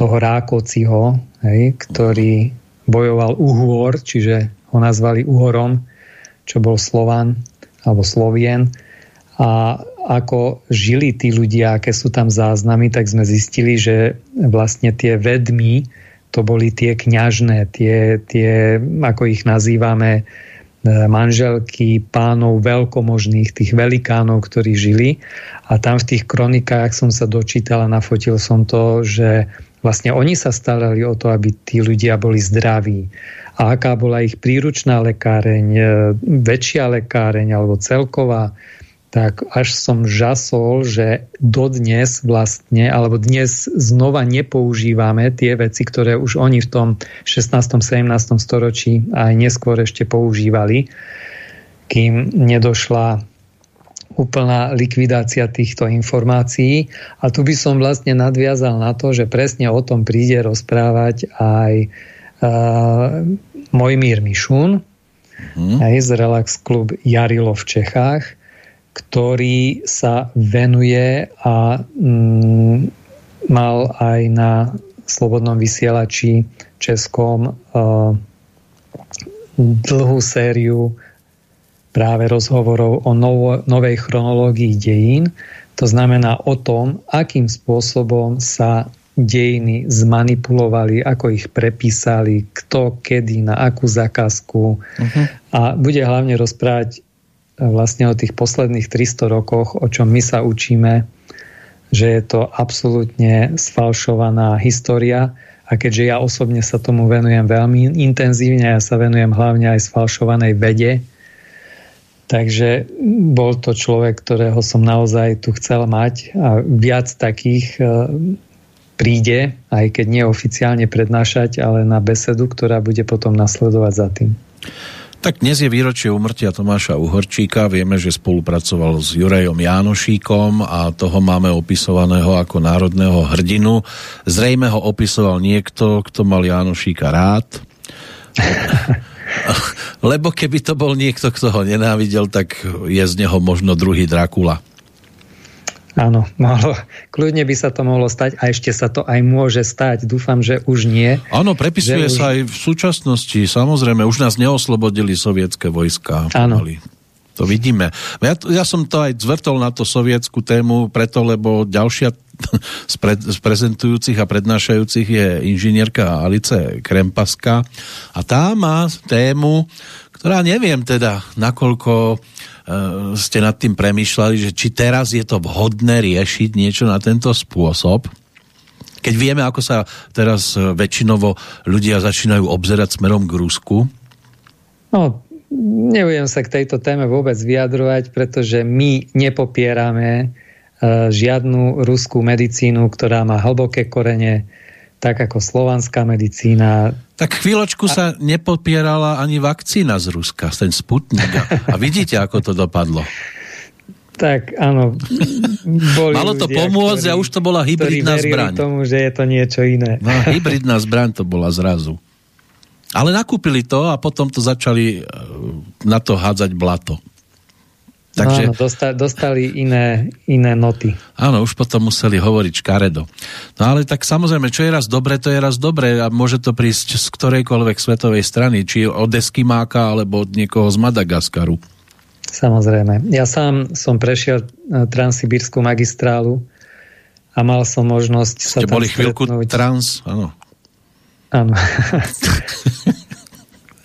toho Rákociho, hej, ktorý bojoval uhôr, čiže ho nazvali uhorom, čo bol Slovan alebo Slovien a ako žili tí ľudia, aké sú tam záznamy, tak sme zistili, že vlastne tie vedmy, to boli tie kňažné, tie, tie ako ich nazývame, e, manželky pánov veľkomožných, tých velikánov, ktorí žili. A tam v tých kronikách som sa dočítal a nafotil som to, že vlastne oni sa starali o to, aby tí ľudia boli zdraví a aká bola ich príručná lekáreň, e, väčšia lekáreň alebo celková, tak až som žasol, že dodnes vlastne, alebo dnes znova nepoužívame tie veci, ktoré už oni v tom 16. 17. storočí aj neskôr ešte používali, kým nedošla úplná likvidácia týchto informácií. A tu by som vlastne nadviazal na to, že presne o tom príde rozprávať aj uh, Mojmír Mišun, mm. aj z Relax Klub Jarilo v Čechách, ktorý sa venuje a mm, mal aj na slobodnom vysielači českom uh, dlhú sériu práve rozhovorov o novo, novej chronológii dejín. To znamená o tom, akým spôsobom sa dejiny zmanipulovali, ako ich prepísali, kto, kedy, na akú zakázku. Uh-huh. A bude hlavne rozprávať vlastne o tých posledných 300 rokoch, o čom my sa učíme, že je to absolútne sfalšovaná história a keďže ja osobne sa tomu venujem veľmi intenzívne, ja sa venujem hlavne aj sfalšovanej vede, takže bol to človek, ktorého som naozaj tu chcel mať a viac takých e, príde, aj keď neoficiálne prednášať, ale na besedu, ktorá bude potom nasledovať za tým. Tak dnes je výročie umrtia Tomáša Uhorčíka. Vieme, že spolupracoval s Jurejom Jánošíkom a toho máme opisovaného ako národného hrdinu. Zrejme ho opisoval niekto, kto mal Jánošíka rád. Lebo keby to bol niekto, kto ho nenávidel, tak je z neho možno druhý Drakula. Áno, mohlo, kľudne by sa to mohlo stať a ešte sa to aj môže stať. Dúfam, že už nie. Áno, prepisuje sa už... aj v súčasnosti. Samozrejme, už nás neoslobodili sovietské vojska. Áno. To vidíme. Ja, ja som to aj zvrtol na to sovietskú tému, preto lebo ďalšia z, pre, z prezentujúcich a prednášajúcich je inžinierka Alice Krempaska a tá má tému, ktorá neviem teda, nakoľko ste nad tým premýšľali, že či teraz je to vhodné riešiť niečo na tento spôsob, keď vieme, ako sa teraz eh, väčšinovo ľudia začínajú obzerať smerom k Rusku? No, nebudem sa k tejto téme vôbec vyjadrovať, pretože my nepopierame uh, žiadnu ruskú medicínu, ktorá má hlboké korene, tak ako slovanská medicína. Tak chvíľočku a... sa nepopierala ani vakcína z Ruska, ten Sputnik. A, vidíte, ako to dopadlo. Tak áno. Boli Malo to ľudia, pomôcť ktorí, a už to bola hybridná zbraň. tomu, že je to niečo iné. No, hybridná zbraň to bola zrazu. Ale nakúpili to a potom to začali e, na to hádzať blato. Takže... No, áno, dostali, dostali iné, iné noty. Áno, už potom museli hovoriť škaredo. No ale tak samozrejme, čo je raz dobre, to je raz dobre a môže to prísť z ktorejkoľvek svetovej strany, či od Eskimáka alebo od niekoho z Madagaskaru. Samozrejme. Ja sám som prešiel e, transsibírskú magistrálu a mal som možnosť Ste sa tam boli chvíľku stretnúť. trans, áno. Áno.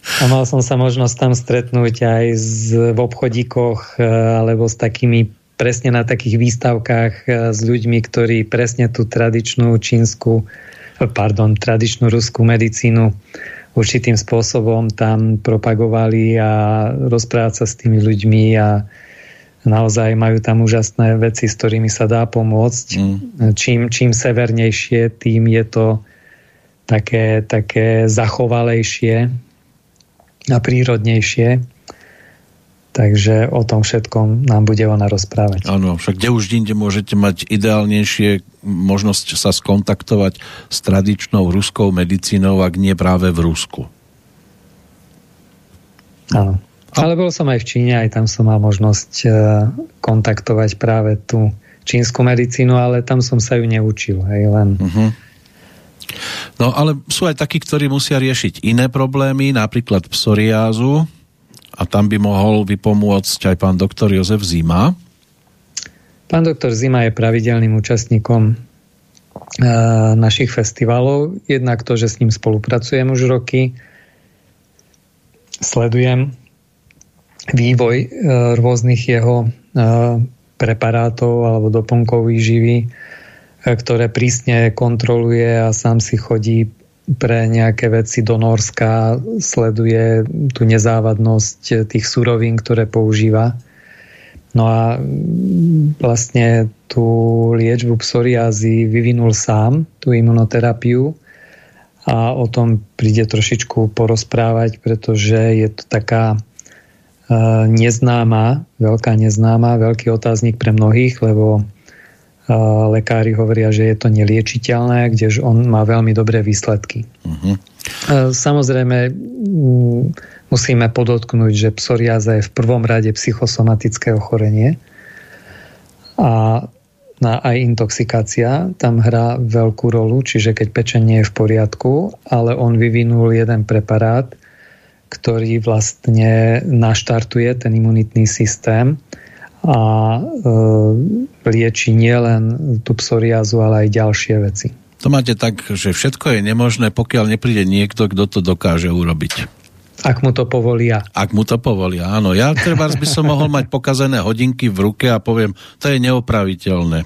A mal som sa možnosť tam stretnúť aj z, v obchodíkoch e, alebo s takými presne na takých výstavkách e, s ľuďmi, ktorí presne tú tradičnú čínsku, pardon, tradičnú ruskú medicínu určitým spôsobom tam propagovali a rozprávať sa s tými ľuďmi a naozaj majú tam úžasné veci, s ktorými sa dá pomôcť. Mm. Čím, čím severnejšie, tým je to také, také zachovalejšie a prírodnejšie. Takže o tom všetkom nám bude ona rozprávať. Áno, však kde už inde môžete mať ideálnejšie možnosť sa skontaktovať s tradičnou ruskou medicínou, ak nie práve v Rusku. Áno. Ale bol som aj v Číne, aj tam som mal možnosť e, kontaktovať práve tú čínsku medicínu, ale tam som sa ju neučil. Hej, len uh-huh No ale sú aj takí, ktorí musia riešiť iné problémy, napríklad psoriázu a tam by mohol vypomôcť aj pán doktor Jozef Zima. Pán doktor Zima je pravidelným účastníkom e, našich festivalov. Jednak to, že s ním spolupracujem už roky. Sledujem vývoj e, rôznych jeho e, preparátov alebo doplnkov výživy ktoré prísne kontroluje a sám si chodí pre nejaké veci do Norska, sleduje tú nezávadnosť tých surovín, ktoré používa. No a vlastne tú liečbu psoriázy vyvinul sám, tú imunoterapiu a o tom príde trošičku porozprávať, pretože je to taká uh, neznáma, veľká neznáma, veľký otáznik pre mnohých, lebo lekári hovoria, že je to neliečiteľné, kdež on má veľmi dobré výsledky. Uh-huh. Uh, samozrejme, musíme podotknúť, že psoriáza je v prvom rade psychosomatické ochorenie a na aj intoxikácia tam hrá veľkú rolu, čiže keď pečenie nie je v poriadku, ale on vyvinul jeden preparát, ktorý vlastne naštartuje ten imunitný systém a e, lieči nielen tú psoriazu, ale aj ďalšie veci. To máte tak, že všetko je nemožné, pokiaľ nepríde niekto, kto to dokáže urobiť. Ak mu to povolia. Ak mu to povolia, áno. Ja treba by som mohol mať pokazené hodinky v ruke a poviem, to je neopraviteľné.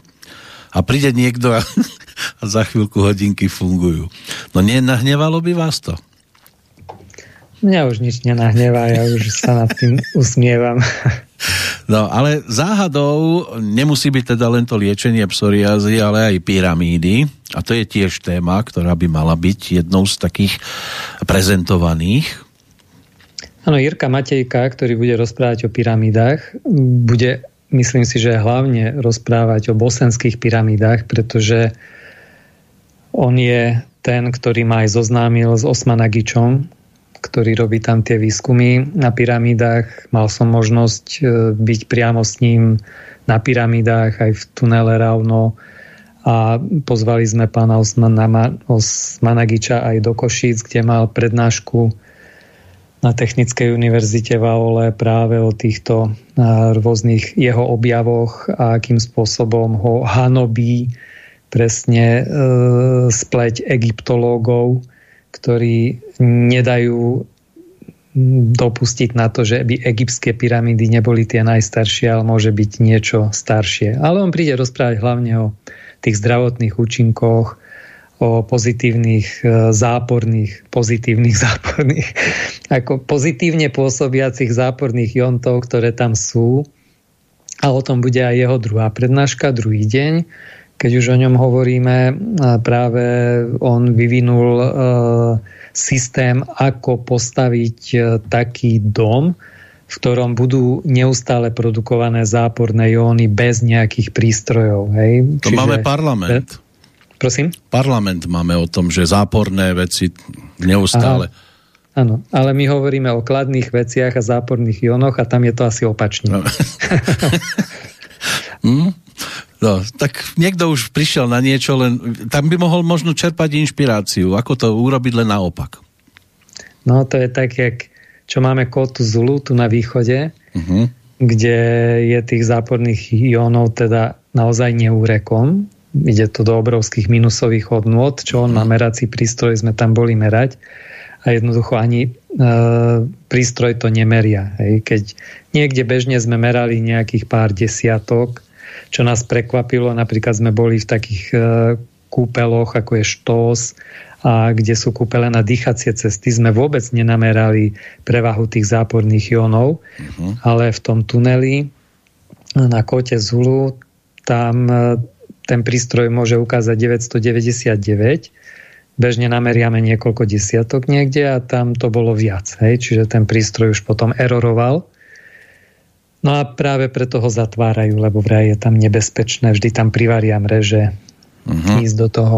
A príde niekto a, a za chvíľku hodinky fungujú. No nenahnevalo by vás to? Mňa už nič nenahnevá, ja už sa nad tým usmievam. No, ale záhadou nemusí byť teda len to liečenie psoriázy, ale aj pyramídy. A to je tiež téma, ktorá by mala byť jednou z takých prezentovaných Áno, Jirka Matejka, ktorý bude rozprávať o pyramídach, bude, myslím si, že hlavne rozprávať o bosenských pyramídach, pretože on je ten, ktorý ma aj zoznámil s Osmanagičom, ktorý robí tam tie výskumy na pyramídach. Mal som možnosť e, byť priamo s ním na pyramídach aj v tunele Ravno a pozvali sme pána Osmanagiča aj do Košíc, kde mal prednášku na Technickej univerzite v Aole práve o týchto rôznych jeho objavoch a akým spôsobom ho hanobí presne e, spleť egyptológov, ktorí nedajú dopustiť na to, že by egyptské pyramídy neboli tie najstaršie, ale môže byť niečo staršie. Ale on príde rozprávať hlavne o tých zdravotných účinkoch, o pozitívnych, e, záporných, pozitívnych, záporných, ako pozitívne pôsobiacich záporných jontov, ktoré tam sú. A o tom bude aj jeho druhá prednáška, druhý deň. Keď už o ňom hovoríme, práve on vyvinul e, systém, ako postaviť e, taký dom, v ktorom budú neustále produkované záporné jóny bez nejakých prístrojov. Hej? To Čiže, máme parlament. Prosím? Parlament máme o tom, že záporné veci neustále. Aha. Áno, ale my hovoríme o kladných veciach a záporných ionoch a tam je to asi opačne. No. hm? No, tak niekto už prišiel na niečo, len tam by mohol možno čerpať inšpiráciu. Ako to urobiť len naopak? No, to je tak, jak čo máme kotu Zulu tu na východe, uh-huh. kde je tých záporných ionov teda naozaj neúrekom, ide to do obrovských minusových hodnôt, čo on má merací prístroj, sme tam boli merať a jednoducho ani e, prístroj to nemeria. Hej. Keď niekde bežne sme merali nejakých pár desiatok, čo nás prekvapilo, napríklad sme boli v takých e, kúpeloch, ako je štós, a kde sú kúpele na dýchacie cesty, sme vôbec nenamerali prevahu tých záporných ionov, uh-huh. ale v tom tuneli na kote Zulu tam e, ten prístroj môže ukázať 999, bežne nameriame niekoľko desiatok niekde a tam to bolo viac. Hej? Čiže ten prístroj už potom eroroval. No a práve preto ho zatvárajú, lebo vraj je tam nebezpečné, vždy tam privaria mreže uh-huh. ísť do toho.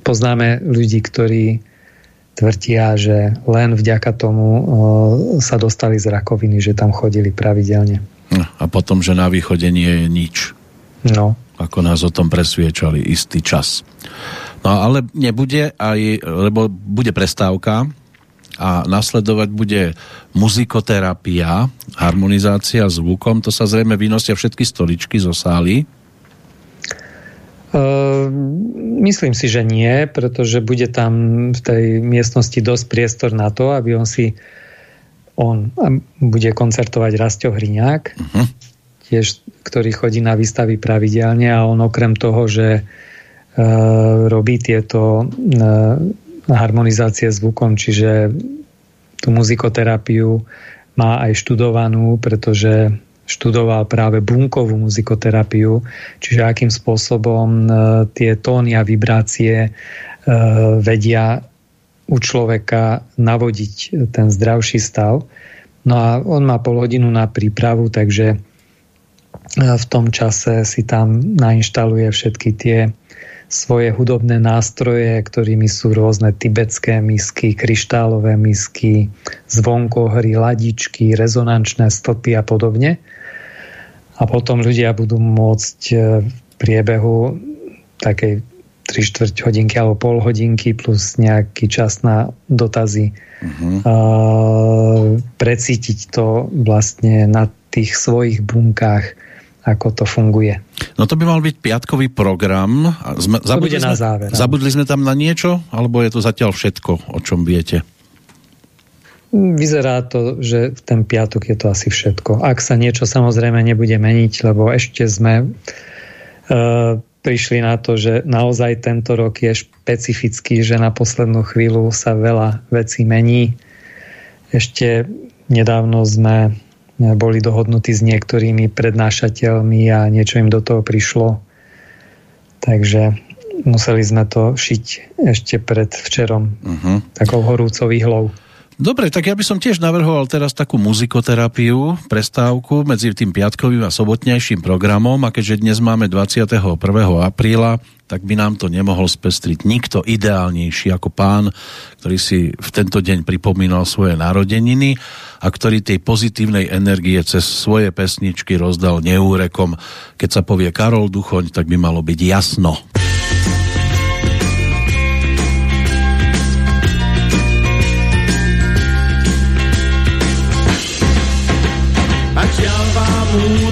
Poznáme ľudí, ktorí tvrdia, že len vďaka tomu o, sa dostali z rakoviny, že tam chodili pravidelne. No, a potom, že na východe nie je nič. No ako nás o tom presviečali istý čas. No ale nebude aj, lebo bude prestávka a nasledovať bude muzikoterapia, harmonizácia zvukom, to sa zrejme vynosia všetky stoličky zo sály. Uh, myslím si, že nie, pretože bude tam v tej miestnosti dosť priestor na to, aby on si on bude koncertovať Rastio Hriňák. Uh-huh tiež, ktorý chodí na výstavy pravidelne a on okrem toho, že e, robí tieto e, harmonizácie zvukom, čiže tú muzikoterapiu má aj študovanú, pretože študoval práve bunkovú muzikoterapiu, čiže akým spôsobom tie tóny a vibrácie vedia u človeka navodiť ten zdravší stav. No a on má pol hodinu na prípravu, takže v tom čase si tam nainštaluje všetky tie svoje hudobné nástroje, ktorými sú rôzne tibetské misky, kryštálové misky, zvonkohry, ladičky, rezonančné stopy a podobne. A potom ľudia budú môcť e, v priebehu takej 3 čtvrť hodinky alebo pol hodinky plus nejaký čas na dotazy uh-huh. a, precítiť to vlastne na tých svojich bunkách, ako to funguje. No to by mal byť piatkový program. Sme, to bude sme, na záver. Zabudli sme tam na niečo? Alebo je to zatiaľ všetko, o čom viete? Vyzerá to, že v ten piatok je to asi všetko. Ak sa niečo samozrejme nebude meniť, lebo ešte sme uh, prišli na to, že naozaj tento rok je špecifický, že na poslednú chvíľu sa veľa vecí mení. Ešte nedávno sme boli dohodnutí s niektorými prednášateľmi a niečo im do toho prišlo. Takže museli sme to šiť ešte pred včerom uh-huh. takou horúcou výhlou. Dobre, tak ja by som tiež navrhoval teraz takú muzikoterapiu, prestávku medzi tým piatkovým a sobotnejším programom a keďže dnes máme 21. apríla, tak by nám to nemohol spestriť nikto ideálnejší ako pán, ktorý si v tento deň pripomínal svoje narodeniny a ktorý tej pozitívnej energie cez svoje pesničky rozdal neúrekom. Keď sa povie Karol Duchoň, tak by malo byť jasno.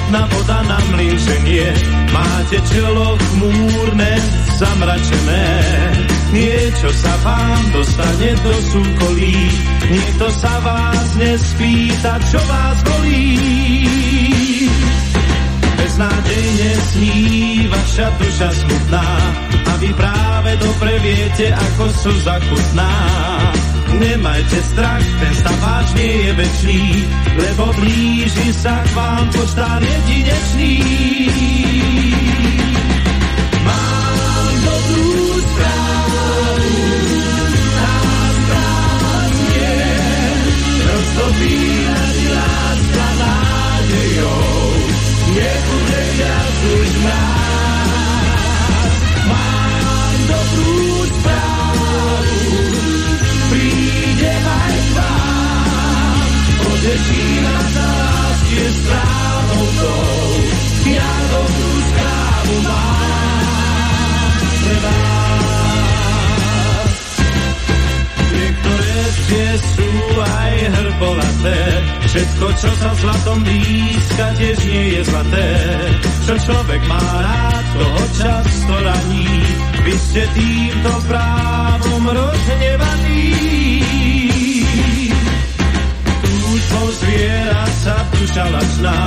Mútna voda na mlíženie, máte čelo chmúrne, zamračené. Niečo sa vám dostane do súkolí, nikto sa vás nespýta, čo vás bolí. Beznádejne sní vaša duša smutná vy práve dobre viete, ako sú zakutná. Nemajte strach, ten stav váš nie je večný, lebo blíži sa k vám poštár jedinečný. Mám dobrú správu, tá správa znie, láska viac už mráz. Tešína sa lásky je správnou tou, ja dobrú správu mám pre vás. Niektoré tie sú aj hrbolaté, všetko, čo sa zlatom blízka, tiež nie je zlaté. Čo človek má rád, toho často raní, vy ste týmto právom rozhnevaní. Zviera sa duša lačná.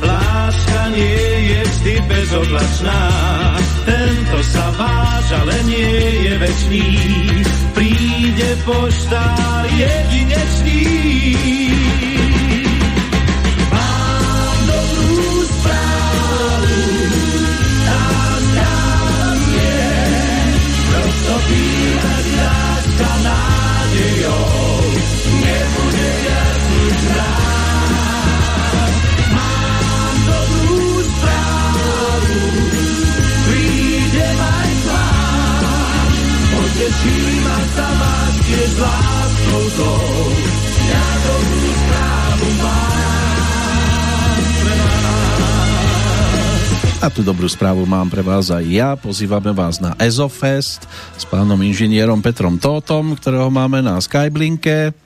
Láska nie je vždy bezoblačná. Tento sa váž, ale nie je večný. Príde poštár jedinečný. Teším a sa vás tiež láskou tou. Ja dobrú správu mám pre vás. A tú dobrú správu mám pre vás aj ja. Pozývame vás na Ezofest s pánom inžinierom Petrom Tótom, ktorého máme na Skyblinke.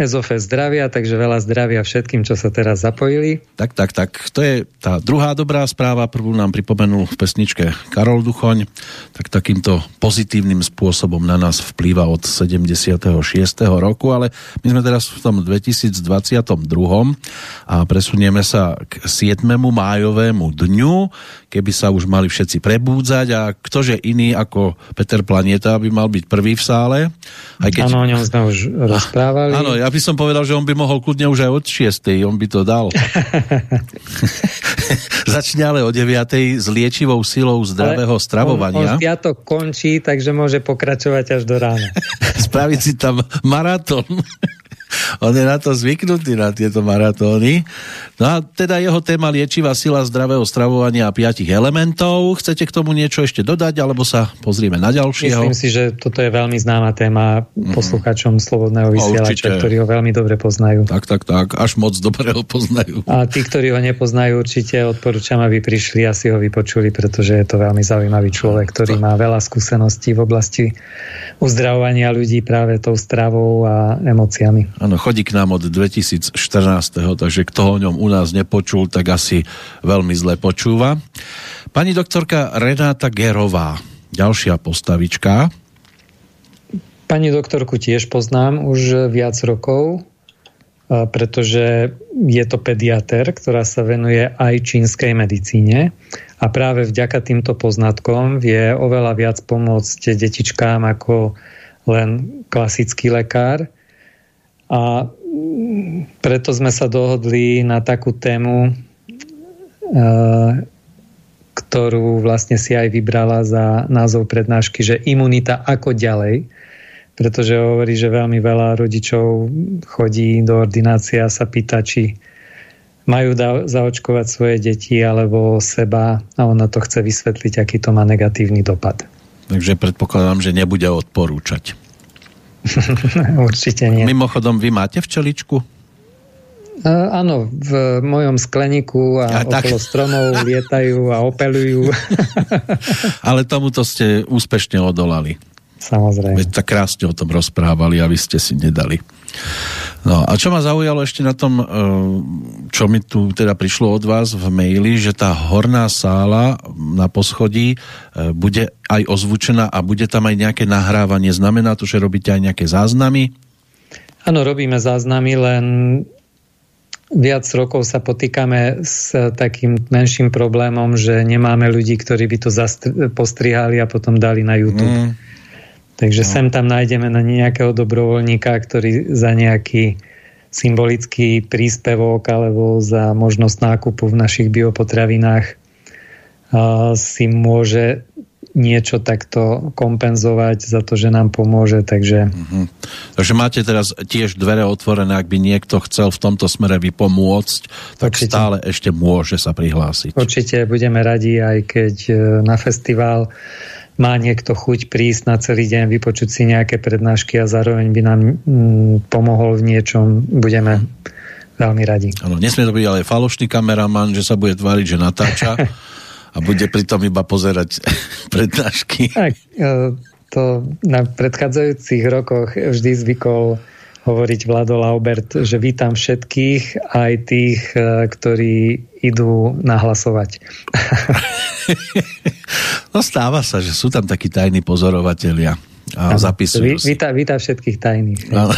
Ezofe zdravia, takže veľa zdravia všetkým, čo sa teraz zapojili. Tak, tak, tak. To je tá druhá dobrá správa. Prvú nám pripomenul v pesničke Karol Duchoň. Tak takýmto pozitívnym spôsobom na nás vplýva od 76. roku, ale my sme teraz v tom 2022 a presunieme sa k 7. májovému dňu, keby sa už mali všetci prebúdzať a ktože iný ako Peter Planeta by mal byť prvý v sále. Aj keď... Áno, o ňom sme už rozprávali. Áno, ja ja by som povedal, že on by mohol kľudne už aj od 6. On by to dal. Začne ale o 9. s liečivou silou zdravého ale stravovania. On, on piatok končí, takže môže pokračovať až do rána. Spraviť si tam maratón. On je na to zvyknutý, na tieto maratóny. No a teda jeho téma liečivá sila zdravého stravovania a piatich elementov. Chcete k tomu niečo ešte dodať, alebo sa pozrieme na ďalšieho? Myslím si, že toto je veľmi známa téma mm. posluchačom Slobodného vysielača, ktorí ho veľmi dobre poznajú. Tak, tak, tak, až moc dobre ho poznajú. A tí, ktorí ho nepoznajú, určite odporúčam, aby prišli a si ho vypočuli, pretože je to veľmi zaujímavý človek, ktorý má veľa skúseností v oblasti uzdravovania ľudí práve tou stravou a emóciami. Áno, chodí k nám od 2014, takže kto o ňom u nás nepočul, tak asi veľmi zle počúva. Pani doktorka Renáta Gerová, ďalšia postavička. Pani doktorku tiež poznám už viac rokov, pretože je to pediater, ktorá sa venuje aj čínskej medicíne a práve vďaka týmto poznatkom vie oveľa viac pomôcť detičkám ako len klasický lekár a preto sme sa dohodli na takú tému, e, ktorú vlastne si aj vybrala za názov prednášky, že imunita ako ďalej, pretože hovorí, že veľmi veľa rodičov chodí do ordinácie a sa pýta, či majú zaočkovať svoje deti alebo seba a ona to chce vysvetliť, aký to má negatívny dopad. Takže predpokladám, že nebude odporúčať. Určite nie. Mimochodom, vy máte včeličku? Uh, áno, v mojom skleníku a, a okolo tak. stromov lietajú a opelujú. Ale tomuto ste úspešne odolali. Samozrejme. Veď tak krásne o tom rozprávali a vy ste si nedali. No a čo ma zaujalo ešte na tom, e, čo mi tu teda prišlo od vás v maili, že tá horná sála na poschodí e, bude aj ozvučená a bude tam aj nejaké nahrávanie. Znamená to, že robíte aj nejaké záznamy? Áno, robíme záznamy, len viac rokov sa potýkame s takým menším problémom, že nemáme ľudí, ktorí by to postrihali a potom dali na YouTube. Mm Takže no. sem tam nájdeme na nejakého dobrovoľníka, ktorý za nejaký symbolický príspevok alebo za možnosť nákupu v našich biopotravinách si môže niečo takto kompenzovať za to, že nám pomôže, takže... Uh-huh. Takže máte teraz tiež dvere otvorené, ak by niekto chcel v tomto smere vypomôcť, tak Určite. stále ešte môže sa prihlásiť. Určite budeme radi, aj keď e, na festival má niekto chuť prísť na celý deň, vypočuť si nejaké prednášky a zároveň by nám mm, pomohol v niečom, budeme veľmi radi. Ano, nesmie to byť ale falošný kameraman, že sa bude tváriť, že natáča a bude pritom iba pozerať prednášky. Tak, e, to na predchádzajúcich rokoch vždy zvykol hovoriť Vlado Laubert, že vítam všetkých, aj tých, e, ktorí idú nahlasovať. no stáva sa, že sú tam takí tajní pozorovatelia a ano, zapisujú si. Víta, víta všetkých tajných. No.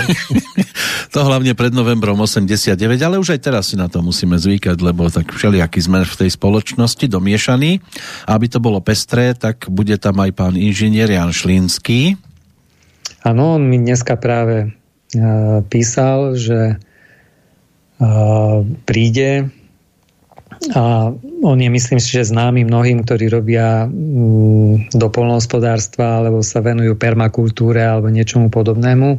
to hlavne pred novembrom 89, ale už aj teraz si na to musíme zvykať, lebo tak všelijaký sme v tej spoločnosti domiešaní. Aby to bolo pestré, tak bude tam aj pán inžinier Jan Šlínsky. Áno, on mi dneska práve písal, že uh, príde a on je, myslím si, že známy mnohým, ktorí robia mm, do polnohospodárstva alebo sa venujú permakultúre alebo niečomu podobnému,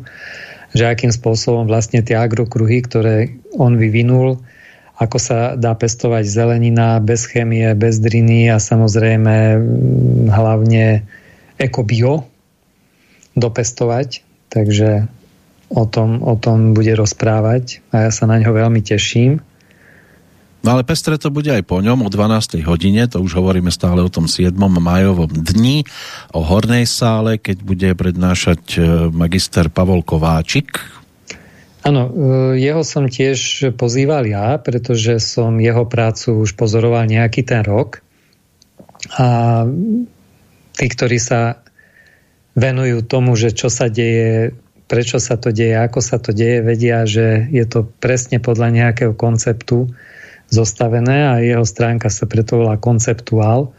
že akým spôsobom vlastne tie agrokruhy, ktoré on vyvinul, ako sa dá pestovať zelenina bez chemie, bez driny a samozrejme mm, hlavne ekobio dopestovať. Takže o tom, o tom bude rozprávať a ja sa na ňo veľmi teším. No ale pestre to bude aj po ňom o 12. hodine, to už hovoríme stále o tom 7. majovom dni, o hornej sále, keď bude prednášať e, magister Pavol Kováčik. Áno, e, jeho som tiež pozýval ja, pretože som jeho prácu už pozoroval nejaký ten rok. A tí, ktorí sa venujú tomu, že čo sa deje, prečo sa to deje, ako sa to deje, vedia, že je to presne podľa nejakého konceptu, zostavené a jeho stránka sa preto volá konceptuál.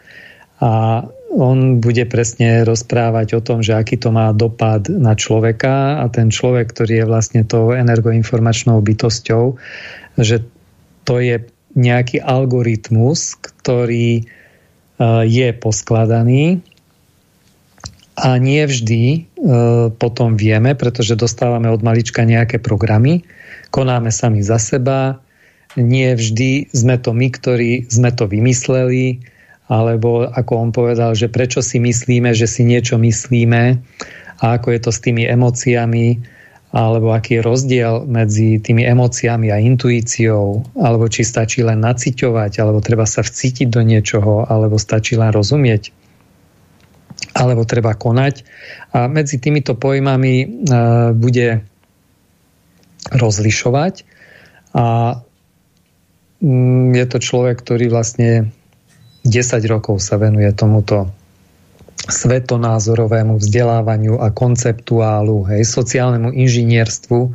A on bude presne rozprávať o tom, že aký to má dopad na človeka a ten človek, ktorý je vlastne tou energoinformačnou bytosťou, že to je nejaký algoritmus, ktorý e, je poskladaný a nie vždy e, potom vieme, pretože dostávame od malička nejaké programy, konáme sami za seba, nie vždy sme to my, ktorí sme to vymysleli, alebo ako on povedal, že prečo si myslíme, že si niečo myslíme a ako je to s tými emóciami, alebo aký je rozdiel medzi tými emóciami a intuíciou, alebo či stačí len naciťovať, alebo treba sa vcítiť do niečoho, alebo stačí len rozumieť, alebo treba konať. A medzi týmito pojmami e, bude rozlišovať a mm, je to človek, ktorý vlastne 10 rokov sa venuje tomuto svetonázorovému vzdelávaniu a konceptuálu, hej, sociálnemu inžinierstvu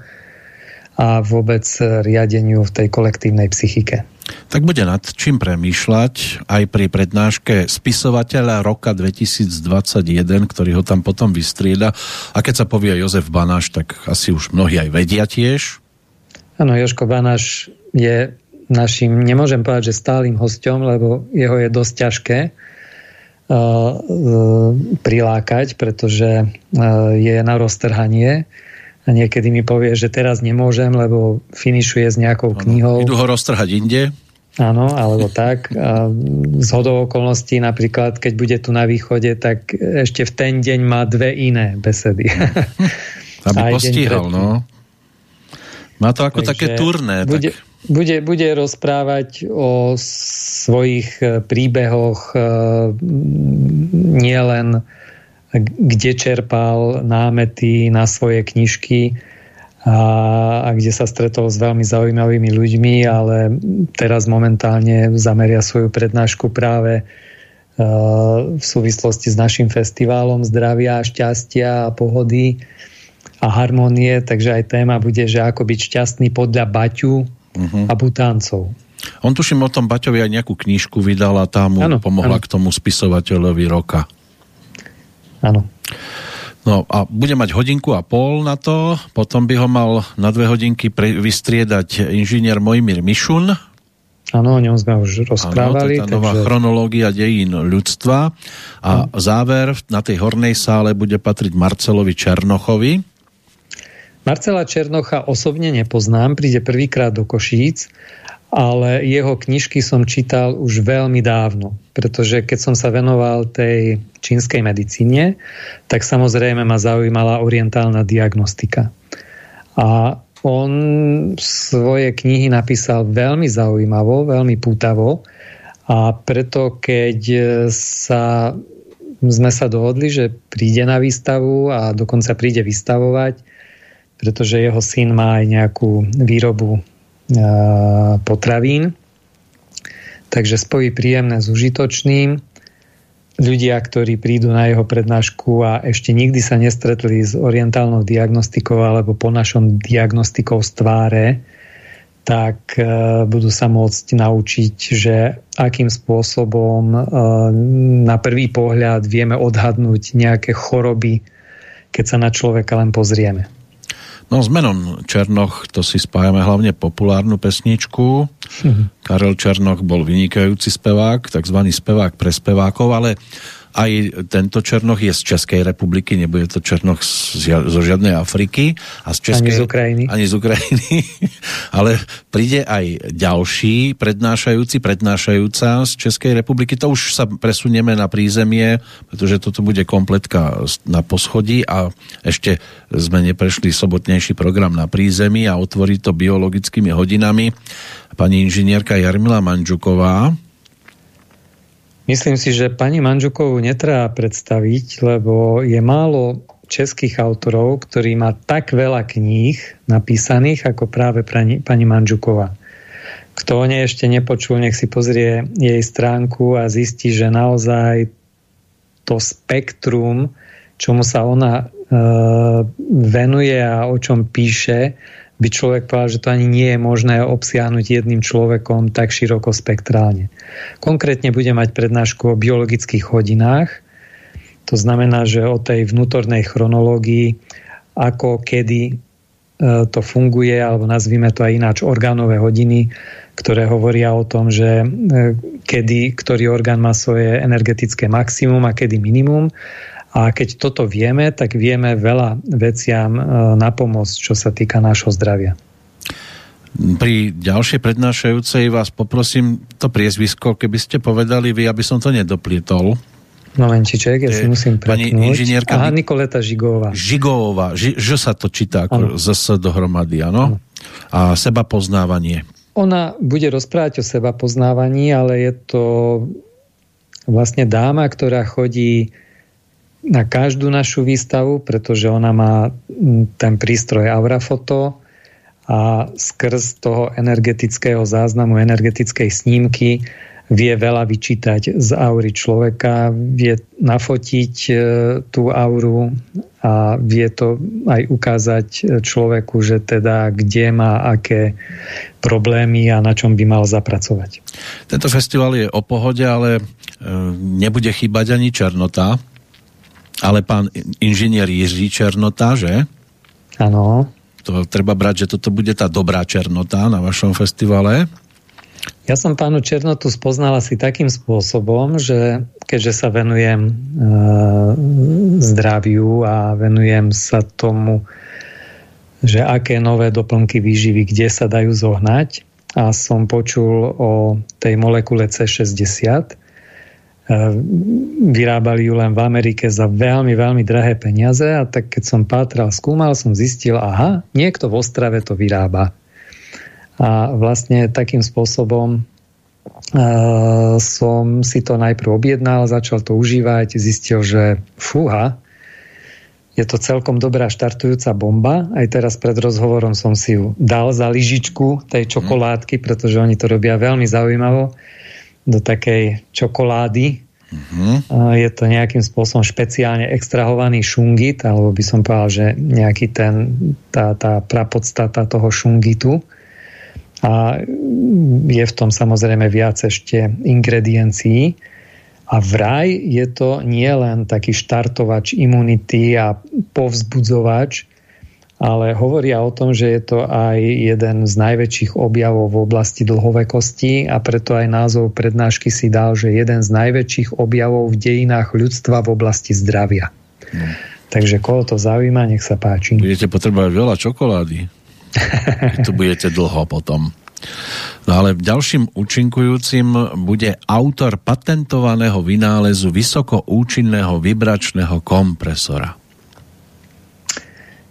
a vôbec riadeniu v tej kolektívnej psychike. Tak bude nad čím premýšľať aj pri prednáške spisovateľa roka 2021, ktorý ho tam potom vystrieda. A keď sa povie Jozef Banáš, tak asi už mnohí aj vedia tiež. Áno, Joško Banáš je našim, nemôžem povedať, že stálym hostom, lebo jeho je dosť ťažké uh, prilákať, pretože uh, je na roztrhanie a niekedy mi povie, že teraz nemôžem, lebo finišuje s nejakou ano, knihou. Idú ho roztrhať inde? Áno, alebo tak. A z hodou okolností napríklad, keď bude tu na východe, tak ešte v ten deň má dve iné besedy. Aby postihal, no. Má to ako Takže také turné. Bude, tak bude, bude rozprávať o svojich príbehoch e, nielen kde čerpal námety na svoje knižky a, a kde sa stretol s veľmi zaujímavými ľuďmi, ale teraz momentálne zameria svoju prednášku práve e, v súvislosti s našim festivalom zdravia, šťastia a pohody a harmonie, takže aj téma bude, že ako byť šťastný podľa Baťu, uh-huh. a Butáncov. On tuším o tom Baťovi aj nejakú knižku vydal a tá mu ano, pomohla ano. k tomu spisovateľovi roka. Áno. No a bude mať hodinku a pol na to, potom by ho mal na dve hodinky pre, vystriedať inžinier Mojmír Mišun. Áno, o ňom sme už rozprávali. Áno, to je tá nová takže... chronológia dejín ľudstva. A ano. záver na tej hornej sále bude patriť Marcelovi Černochovi, Marcela Černocha osobne nepoznám, príde prvýkrát do Košíc, ale jeho knižky som čítal už veľmi dávno, pretože keď som sa venoval tej čínskej medicíne, tak samozrejme ma zaujímala orientálna diagnostika. A on svoje knihy napísal veľmi zaujímavo, veľmi pútavo a preto keď sa sme sa dohodli, že príde na výstavu a dokonca príde vystavovať, pretože jeho syn má aj nejakú výrobu potravín. Takže spojí príjemné s užitočným. Ľudia, ktorí prídu na jeho prednášku a ešte nikdy sa nestretli s orientálnou diagnostikou alebo po našom diagnostikou z tváre, tak e, budú sa môcť naučiť, že akým spôsobom e, na prvý pohľad vieme odhadnúť nejaké choroby, keď sa na človeka len pozrieme. No s menom Černoch to si spájame hlavne populárnu pesničku. Mm-hmm. Karel Černoch bol vynikajúci spevák, takzvaný spevák pre spevákov, ale aj tento Černoch je z Českej republiky, nebude to Černoch zo žiadnej Afriky. A z Českej, ani z Ukrajiny. Ani z Ukrajiny. Ale príde aj ďalší prednášajúci, prednášajúca z Českej republiky. To už sa presunieme na prízemie, pretože toto bude kompletka na poschodí a ešte sme neprešli sobotnejší program na prízemí a otvorí to biologickými hodinami pani inžinierka Jarmila Manžuková, Myslím si, že pani Manžukovú netreba predstaviť, lebo je málo českých autorov, ktorí má tak veľa kníh napísaných ako práve pani, pani Manžuková. Kto o nej ešte nepočul, nech si pozrie jej stránku a zistí, že naozaj to spektrum, čomu sa ona e, venuje a o čom píše, by človek povedal, že to ani nie je možné obsiahnuť jedným človekom tak široko spektrálne. Konkrétne bude mať prednášku o biologických hodinách To znamená, že o tej vnútornej chronológii, ako kedy e, to funguje, alebo nazvime to aj ináč orgánové hodiny, ktoré hovoria o tom, že e, kedy ktorý orgán má svoje energetické maximum a kedy minimum. A keď toto vieme, tak vieme veľa veciam e, na pomoc, čo sa týka nášho zdravia. Pri ďalšej prednášajúcej vás poprosím to priezvisko, keby ste povedali vy, aby som to nedoplietol. Momentiček, ja si musím Pani inžinierka... Aha, Nikoleta Žigová. Žigová, ži, že sa to číta ako zase dohromady, áno? A seba poznávanie. Ona bude rozprávať o seba poznávaní, ale je to vlastne dáma, ktorá chodí na každú našu výstavu, pretože ona má ten prístroj Aurafoto a skrz toho energetického záznamu, energetickej snímky vie veľa vyčítať z aury človeka, vie nafotiť e, tú auru a vie to aj ukázať človeku, že teda kde má aké problémy a na čom by mal zapracovať. Tento festival je o pohode, ale e, nebude chýbať ani Černota, ale pán inžinier Jiří Černota, že? Áno. To treba brať, že toto bude tá dobrá Černota na vašom festivale. Ja som pánu Černotu spoznal asi takým spôsobom, že keďže sa venujem e, zdraviu a venujem sa tomu, že aké nové doplnky výživy, kde sa dajú zohnať a som počul o tej molekule C60, e, vyrábali ju len v Amerike za veľmi, veľmi drahé peniaze a tak keď som pátral, skúmal, som zistil, aha, niekto v Ostrave to vyrába. A vlastne takým spôsobom uh, som si to najprv objednal, začal to užívať, zistil, že fúha, je to celkom dobrá štartujúca bomba. Aj teraz pred rozhovorom som si ju dal za lyžičku tej mhm. čokoládky, pretože oni to robia veľmi zaujímavo do takej čokolády. Uh-huh. Je to nejakým spôsobom špeciálne extrahovaný šungit, alebo by som povedal, že nejaký ten, tá, tá prapodstata toho šungitu a je v tom samozrejme viac ešte ingrediencií. A vraj je to nie len taký štartovač imunity a povzbudzovač, ale hovoria o tom, že je to aj jeden z najväčších objavov v oblasti dlhovekosti a preto aj názov prednášky si dal, že jeden z najväčších objavov v dejinách ľudstva v oblasti zdravia. No. Takže koho to zaujíma, nech sa páči. Budete potrebovať veľa čokolády. tu budete dlho potom. No ale ďalším účinkujúcim bude autor patentovaného vynálezu vysoko účinného vibračného kompresora.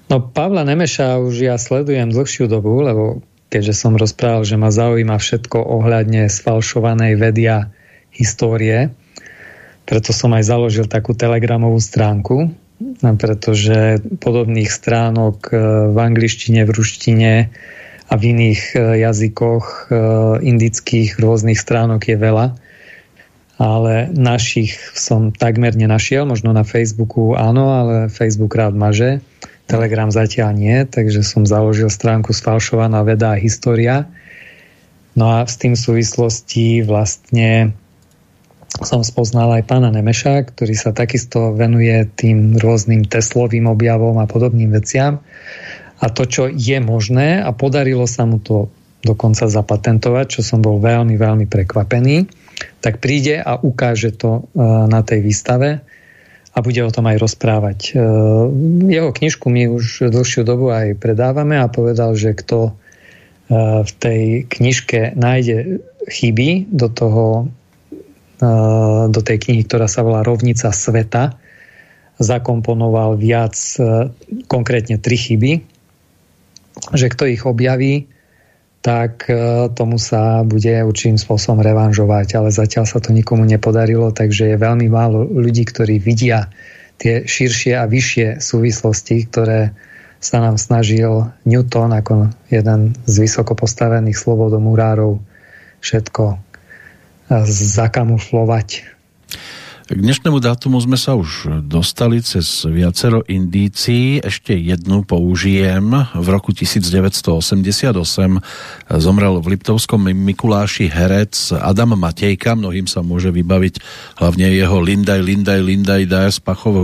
No Pavla Nemeša už ja sledujem dlhšiu dobu, lebo keďže som rozprával, že ma zaujíma všetko ohľadne sfalšovanej vedia histórie, preto som aj založil takú telegramovú stránku, pretože podobných stránok eh, v angličtine, v ruštine a v iných eh, jazykoch eh, indických rôznych stránok je veľa. Ale našich som takmer nenašiel, možno na Facebooku áno, ale Facebook rád maže. Telegram zatiaľ nie, takže som založil stránku Sfalšovaná veda a história. No a s tým súvislosti vlastne som spoznal aj pána Nemeša, ktorý sa takisto venuje tým rôznym Teslovým objavom a podobným veciam. A to, čo je možné a podarilo sa mu to dokonca zapatentovať, čo som bol veľmi, veľmi prekvapený, tak príde a ukáže to e, na tej výstave a bude o tom aj rozprávať. E, jeho knižku my už dlhšiu dobu aj predávame a povedal, že kto e, v tej knižke nájde chyby do toho do tej knihy, ktorá sa volá Rovnica sveta, zakomponoval viac, e, konkrétne tri chyby, že kto ich objaví, tak e, tomu sa bude určitým spôsobom revanžovať, ale zatiaľ sa to nikomu nepodarilo, takže je veľmi málo ľudí, ktorí vidia tie širšie a vyššie súvislosti, ktoré sa nám snažil Newton ako jeden z vysoko postavených slobodomurárov všetko zakamuflovať. K dnešnému dátumu sme sa už dostali cez viacero indícií. Ešte jednu použijem. V roku 1988 zomrel v Liptovskom Mikuláši herec Adam Matejka. Mnohým sa môže vybaviť hlavne jeho Lindaj, Lindaj, Lindaj z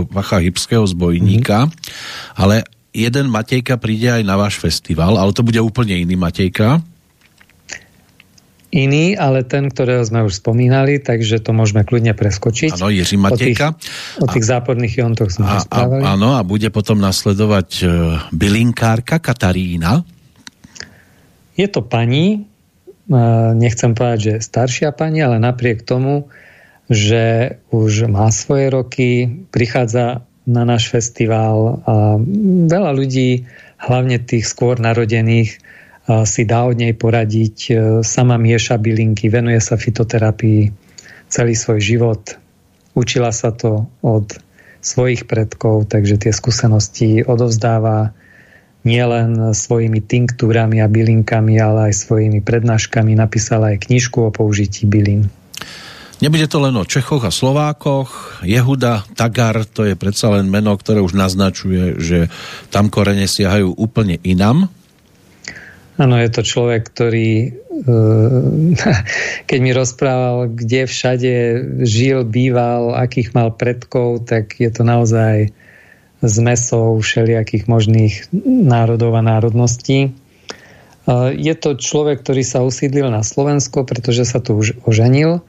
Pacha Hybského zbojníka. Mm-hmm. Ale jeden Matejka príde aj na váš festival, ale to bude úplne iný Matejka iný, ale ten, ktorého sme už spomínali, takže to môžeme kľudne preskočiť. Áno, Jiří Matejka. O tých, o tých a, záporných jontoch sme a, a, Áno, a bude potom nasledovať uh, bylinkárka Katarína. Je to pani, uh, nechcem povedať, že staršia pani, ale napriek tomu, že už má svoje roky, prichádza na náš festival a veľa ľudí, hlavne tých skôr narodených, si dá od nej poradiť, e, sama mieša bylinky, venuje sa fitoterapii celý svoj život. Učila sa to od svojich predkov, takže tie skúsenosti odovzdáva nielen svojimi tinktúrami a bylinkami, ale aj svojimi prednáškami. Napísala aj knižku o použití bylín. Nebude to len o Čechoch a Slovákoch. Jehuda Tagar, to je predsa len meno, ktoré už naznačuje, že tam korene siahajú úplne inam. Áno, je to človek, ktorý eh, keď mi rozprával, kde všade žil, býval, akých mal predkov, tak je to naozaj zmesou všelijakých možných národov a národností. Eh, je to človek, ktorý sa usídlil na Slovensko, pretože sa tu už oženil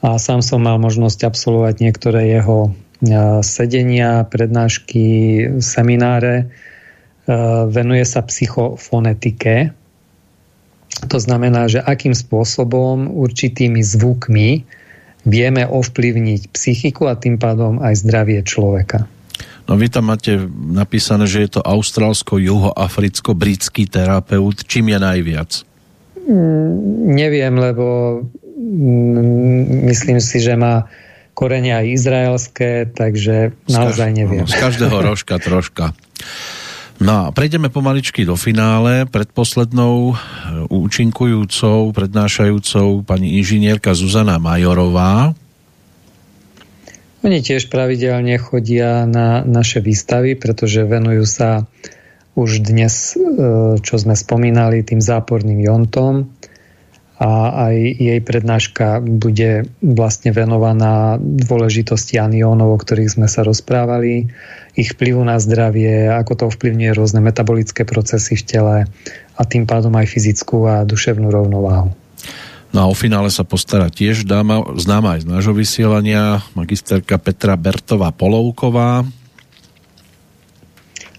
a sám som mal možnosť absolvovať niektoré jeho eh, sedenia, prednášky, semináre, venuje sa psychofonetike. To znamená, že akým spôsobom určitými zvukmi vieme ovplyvniť psychiku a tým pádom aj zdravie človeka. No vy tam máte napísané, že je to austrálsko-juhoafricko-britský terapeut. Čím je najviac? Mm, neviem, lebo mm, myslím si, že má korenia aj izraelské, takže naozaj neviem. Z každého rožka troška. No a prejdeme pomaličky do finále. Predposlednou e, účinkujúcou, prednášajúcou pani inžinierka Zuzana Majorová. Oni tiež pravidelne chodia na naše výstavy, pretože venujú sa už dnes, e, čo sme spomínali, tým záporným jontom a aj jej prednáška bude vlastne venovaná dôležitosti aniónov, o ktorých sme sa rozprávali, ich vplyvu na zdravie, ako to ovplyvňuje rôzne metabolické procesy v tele a tým pádom aj fyzickú a duševnú rovnováhu. No a o finále sa postará tiež dáma, známa aj z nášho vysielania magisterka Petra Bertová Polovková.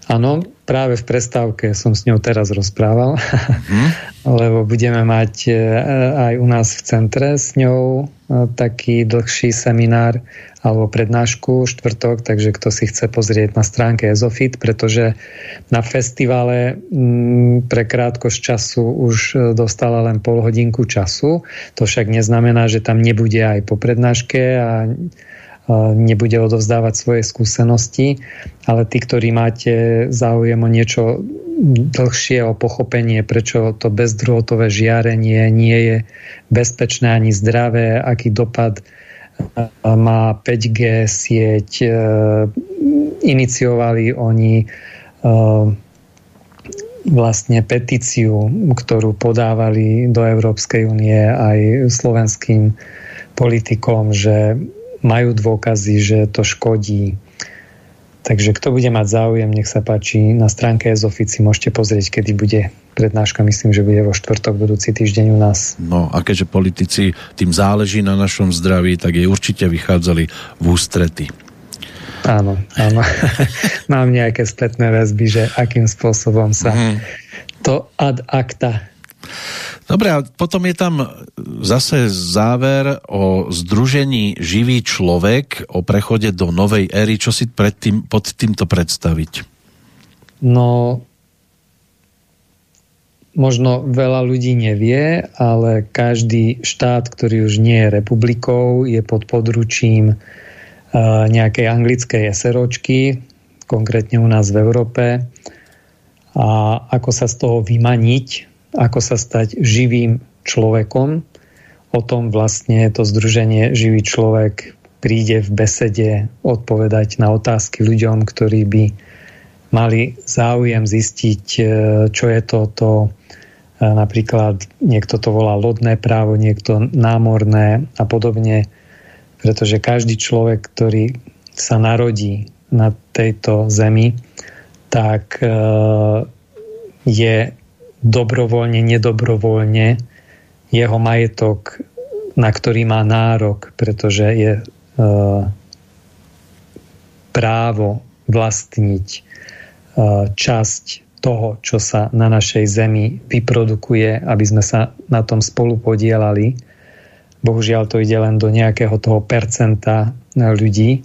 Áno, práve v prestávke som s ňou teraz rozprával, mm. lebo budeme mať e, aj u nás v centre s ňou e, taký dlhší seminár alebo prednášku štvrtok, takže kto si chce pozrieť na stránke Ezofit, pretože na festivale mm, pre krátkosť času už e, dostala len pol hodinku času. To však neznamená, že tam nebude aj po prednáške a nebude odovzdávať svoje skúsenosti, ale tí, ktorí máte záujem o niečo dlhšie, o pochopenie, prečo to bezdrôtové žiarenie nie je bezpečné ani zdravé, aký dopad má 5G sieť, e, iniciovali oni e, vlastne petíciu, ktorú podávali do Európskej únie aj slovenským politikom, že majú dôkazy, že to škodí. Takže kto bude mať záujem, nech sa páči, na stránke Ezofici môžete pozrieť, kedy bude prednáška, myslím, že bude vo štvrtok budúci týždeň u nás. No a keďže politici tým záleží na našom zdraví, tak jej určite vychádzali v ústrety. Áno, áno. Mám nejaké spätné väzby, že akým spôsobom sa mm. to ad acta Dobre, a potom je tam zase záver o združení živý človek, o prechode do novej éry. Čo si tým, pod týmto predstaviť? No, možno veľa ľudí nevie, ale každý štát, ktorý už nie je republikou, je pod područím nejakej anglickej SROčky, konkrétne u nás v Európe. A ako sa z toho vymaniť, ako sa stať živým človekom. O tom vlastne to združenie Živý človek príde v besede odpovedať na otázky ľuďom, ktorí by mali záujem zistiť, e, čo je toto, e, napríklad niekto to volá lodné právo, niekto námorné a podobne, pretože každý človek, ktorý sa narodí na tejto zemi, tak e, je dobrovoľne, nedobrovoľne jeho majetok, na ktorý má nárok, pretože je e, právo vlastniť e, časť toho, čo sa na našej zemi vyprodukuje, aby sme sa na tom spolu podielali. Bohužiaľ to ide len do nejakého toho percenta ľudí.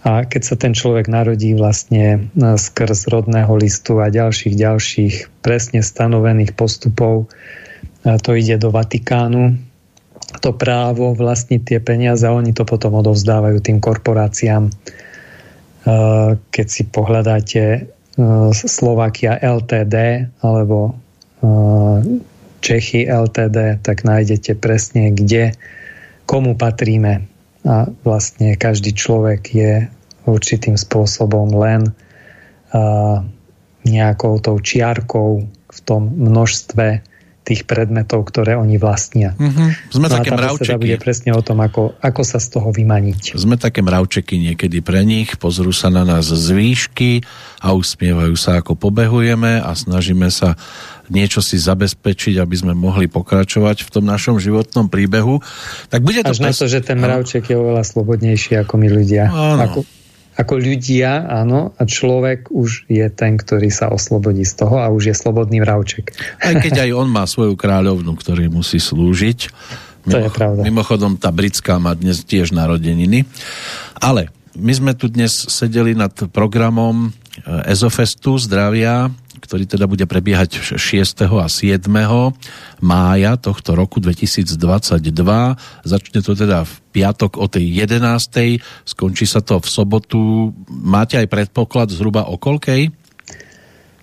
A keď sa ten človek narodí vlastne e, skrz rodného listu a ďalších, ďalších presne stanovených postupov, to ide do Vatikánu, to právo vlastniť tie peniaze oni to potom odovzdávajú tým korporáciám. Keď si pohľadáte Slovakia LTD alebo Čechy LTD, tak nájdete presne, kde, komu patríme. A vlastne každý človek je určitým spôsobom len nejakou tou čiarkou v tom množstve tých predmetov, ktoré oni vlastnia. Mm-hmm. Sme no také mravčeky. bude presne o tom, ako, ako sa z toho vymaniť. Sme také mravčeky niekedy pre nich, pozrú sa na nás z výšky a usmievajú sa, ako pobehujeme a snažíme sa niečo si zabezpečiť, aby sme mohli pokračovať v tom našom životnom príbehu. Tak bude to Až pres... na to, že ten mravček je oveľa slobodnejší ako my ľudia. Áno. Ako, ako ľudia, áno, a človek už je ten, ktorý sa oslobodí z toho a už je slobodný mravček. Aj keď aj on má svoju kráľovnu, ktorý musí slúžiť. Mimo, to je pravda. Mimochodom, tá britská má dnes tiež narodeniny. Ale my sme tu dnes sedeli nad programom Ezofestu zdravia ktorý teda bude prebiehať 6. a 7. mája tohto roku 2022. Začne to teda v piatok o tej 11. Skončí sa to v sobotu. Máte aj predpoklad zhruba o koľkej?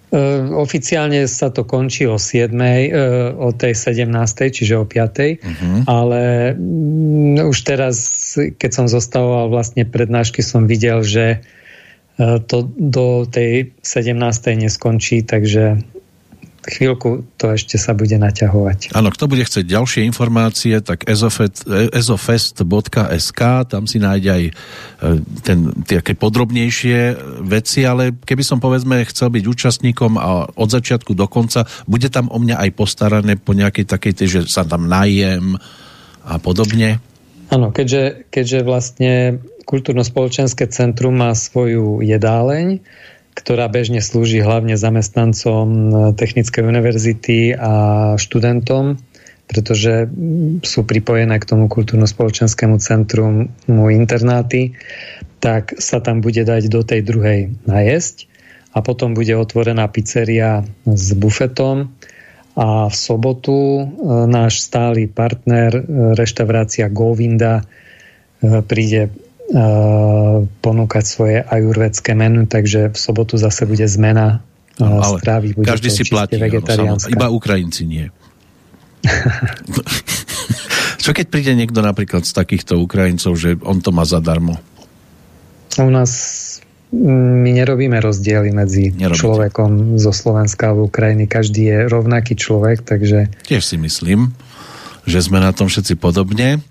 Uh, oficiálne sa to končí o 7, uh, o tej 17, čiže o 5, uh-huh. ale um, už teraz, keď som zostavoval vlastne prednášky, som videl, že E, to do tej 17. neskončí, takže chvíľku to ešte sa bude naťahovať. Áno, kto bude chcieť ďalšie informácie, tak ezofest.sk, tam si nájde aj e, ten, tie podrobnejšie veci, ale keby som povedzme chcel byť účastníkom a od začiatku do konca, bude tam o mňa aj postarané po nejakej takej, že sa tam najem a podobne? Áno, keďže, keďže vlastne kultúrno-spoločenské centrum má svoju jedáleň, ktorá bežne slúži hlavne zamestnancom Technickej univerzity a študentom, pretože sú pripojené k tomu kultúrno-spoločenskému centrum internáty, tak sa tam bude dať do tej druhej najesť. A potom bude otvorená pizzeria s bufetom, a v sobotu e, náš stály partner, e, reštaurácia Govinda, e, príde ponúkať svoje ajurvedské menu, takže v sobotu zase bude zmena no, ale strávy. Bude každý si platí, no, iba Ukrajinci nie. Čo keď príde niekto napríklad z takýchto Ukrajincov, že on to má zadarmo? U nás my nerobíme rozdiely medzi Nerobíte. človekom zo Slovenska a Ukrajiny. Každý je rovnaký človek, takže... Tiež si myslím, že sme na tom všetci podobne.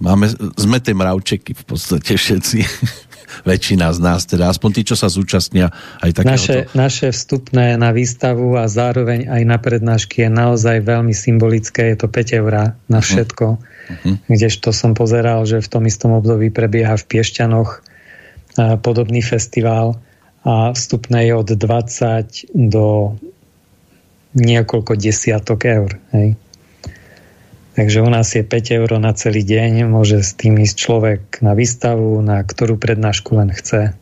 Máme, sme tie mravčeky v podstate všetci. Väčšina z nás, teda aspoň tí, čo sa zúčastnia aj takéhoto. Naše, naše vstupné na výstavu a zároveň aj na prednášky je naozaj veľmi symbolické. Je to 5 eur na mhm. všetko. Uh-huh. Kdežto som pozeral, že v tom istom období prebieha v Piešťanoch podobný festival a vstupné je od 20 do niekoľko desiatok eur. Hej. Takže u nás je 5 eur na celý deň, môže s tým ísť človek na výstavu, na ktorú prednášku len chce.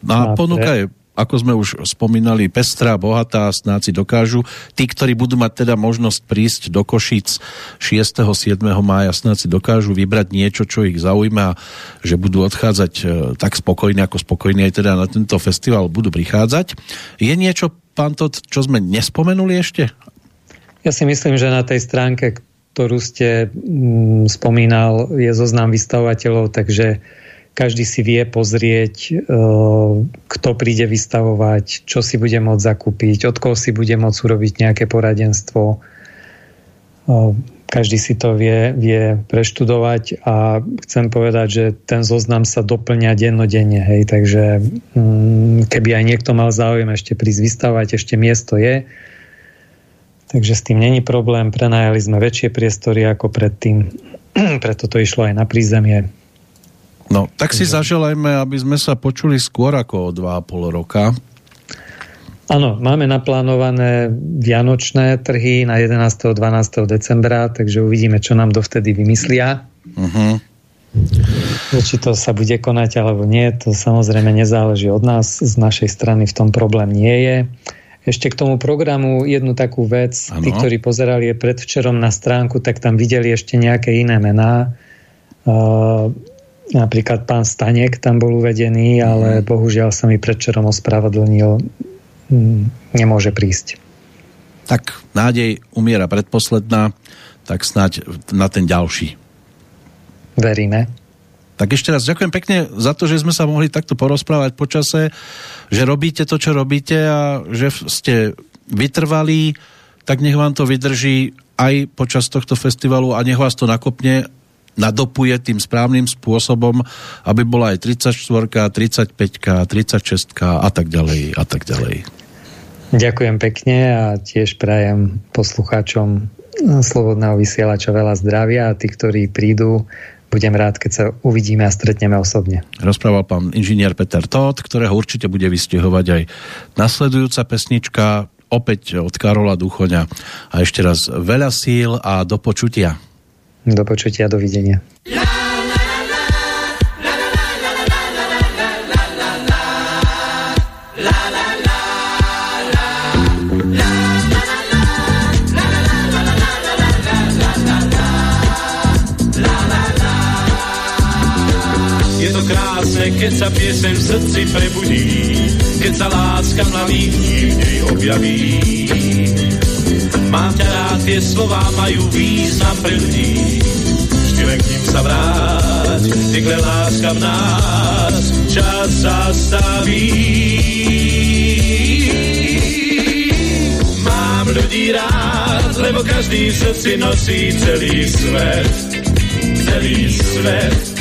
No a ponuka je ako sme už spomínali, pestrá, bohatá, snáci dokážu. Tí, ktorí budú mať teda možnosť prísť do Košic 6. 7. mája, snáci dokážu vybrať niečo, čo ich zaujíma, že budú odchádzať e, tak spokojne, ako spokojní aj teda na tento festival budú prichádzať. Je niečo, pán Todt, čo sme nespomenuli ešte? Ja si myslím, že na tej stránke ktorú ste mm, spomínal, je zoznam vystavovateľov, takže každý si vie pozrieť, e, kto príde vystavovať, čo si bude môcť zakúpiť, od koho si bude môcť urobiť nejaké poradenstvo. E, každý si to vie, vie preštudovať a chcem povedať, že ten zoznam sa doplňa dennodenne. Hej, takže mm, keby aj niekto mal záujem ešte prísť vystavovať, ešte miesto je. Takže s tým není problém, prenajali sme väčšie priestory ako predtým, preto to išlo aj na prízemie No, tak si zaželajme, aby sme sa počuli skôr ako o 2,5 roka. Áno, máme naplánované vianočné trhy na 11. 12. decembra, takže uvidíme, čo nám dovtedy vymyslia. Uh-huh. Či to sa bude konať alebo nie, to samozrejme nezáleží od nás. Z našej strany v tom problém nie je. Ešte k tomu programu jednu takú vec. Ano. Tí, ktorí pozerali predvčerom na stránku, tak tam videli ešte nejaké iné mená. Uh, Napríklad pán Stanek tam bol uvedený, ale mhm. bohužiaľ sa mi predčerom ospravedlnil. Mm, nemôže prísť. Tak nádej umiera predposledná, tak snáď na ten ďalší. Veríme. Tak ešte raz ďakujem pekne za to, že sme sa mohli takto porozprávať počase, že robíte to, čo robíte a že ste vytrvalí, tak nech vám to vydrží aj počas tohto festivalu a nech vás to nakopne nadopuje tým správnym spôsobom, aby bola aj 34, 35, 36 a tak ďalej a tak ďalej. Ďakujem pekne a tiež prajem poslucháčom Slobodného vysielača veľa zdravia a tí, ktorí prídu, budem rád, keď sa uvidíme a stretneme osobne. Rozprával pán inžinier Peter Todt, ktorého určite bude vystihovať aj nasledujúca pesnička, opäť od Karola Duchoňa. A ešte raz veľa síl a do počutia. Do počutia, dovidenia. Je krásne, keď sa piesem v srdci prebudí, keď sa láska mladých v nej objaví Mám ťa rád, tie slova majú význam pre ľudí. Vždy len k ním sa vráť, tykle láska v nás, čas zastaví. Mám ľudí rád, lebo každý v srdci nosí celý svet, celý svet.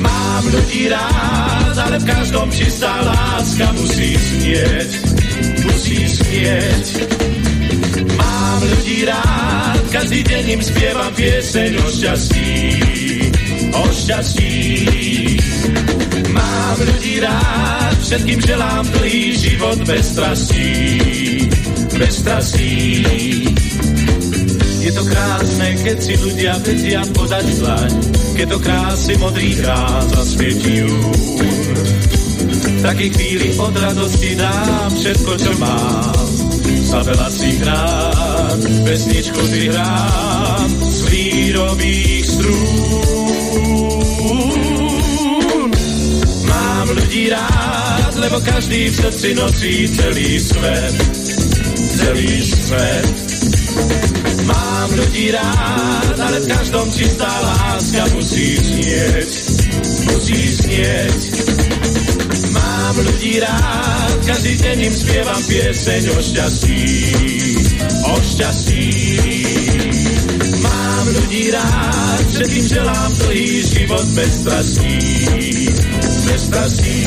Mám ľudí rád, ale v každom čistá láska musí znieť, musí znieť Mám ľudí rád, každý deň im spievam pieseň o šťastí, o šťastí. Mám ľudí rád, všetkým želám dlhý život bez strastí, bez strastí. Je to krásne, keď si ľudia vedia podať dlaň, keď to krásy modrý krát zasvietí V takej chvíli od radosti dám všetko, čo mám sa veľa si hrám, pesničku si hrám z lírových strún. Mám ľudí rád, lebo každý v srdci nosí celý svet, celý svet. Mám ľudí rád, ale v každom čistá láska musí znieť, musí znieť. Mám ľudí rád, každý deň im spievam pieseň o šťastí, o šťastí. Mám ľudí rád, všetkým želám dlhý život bez strastí, bez strastí.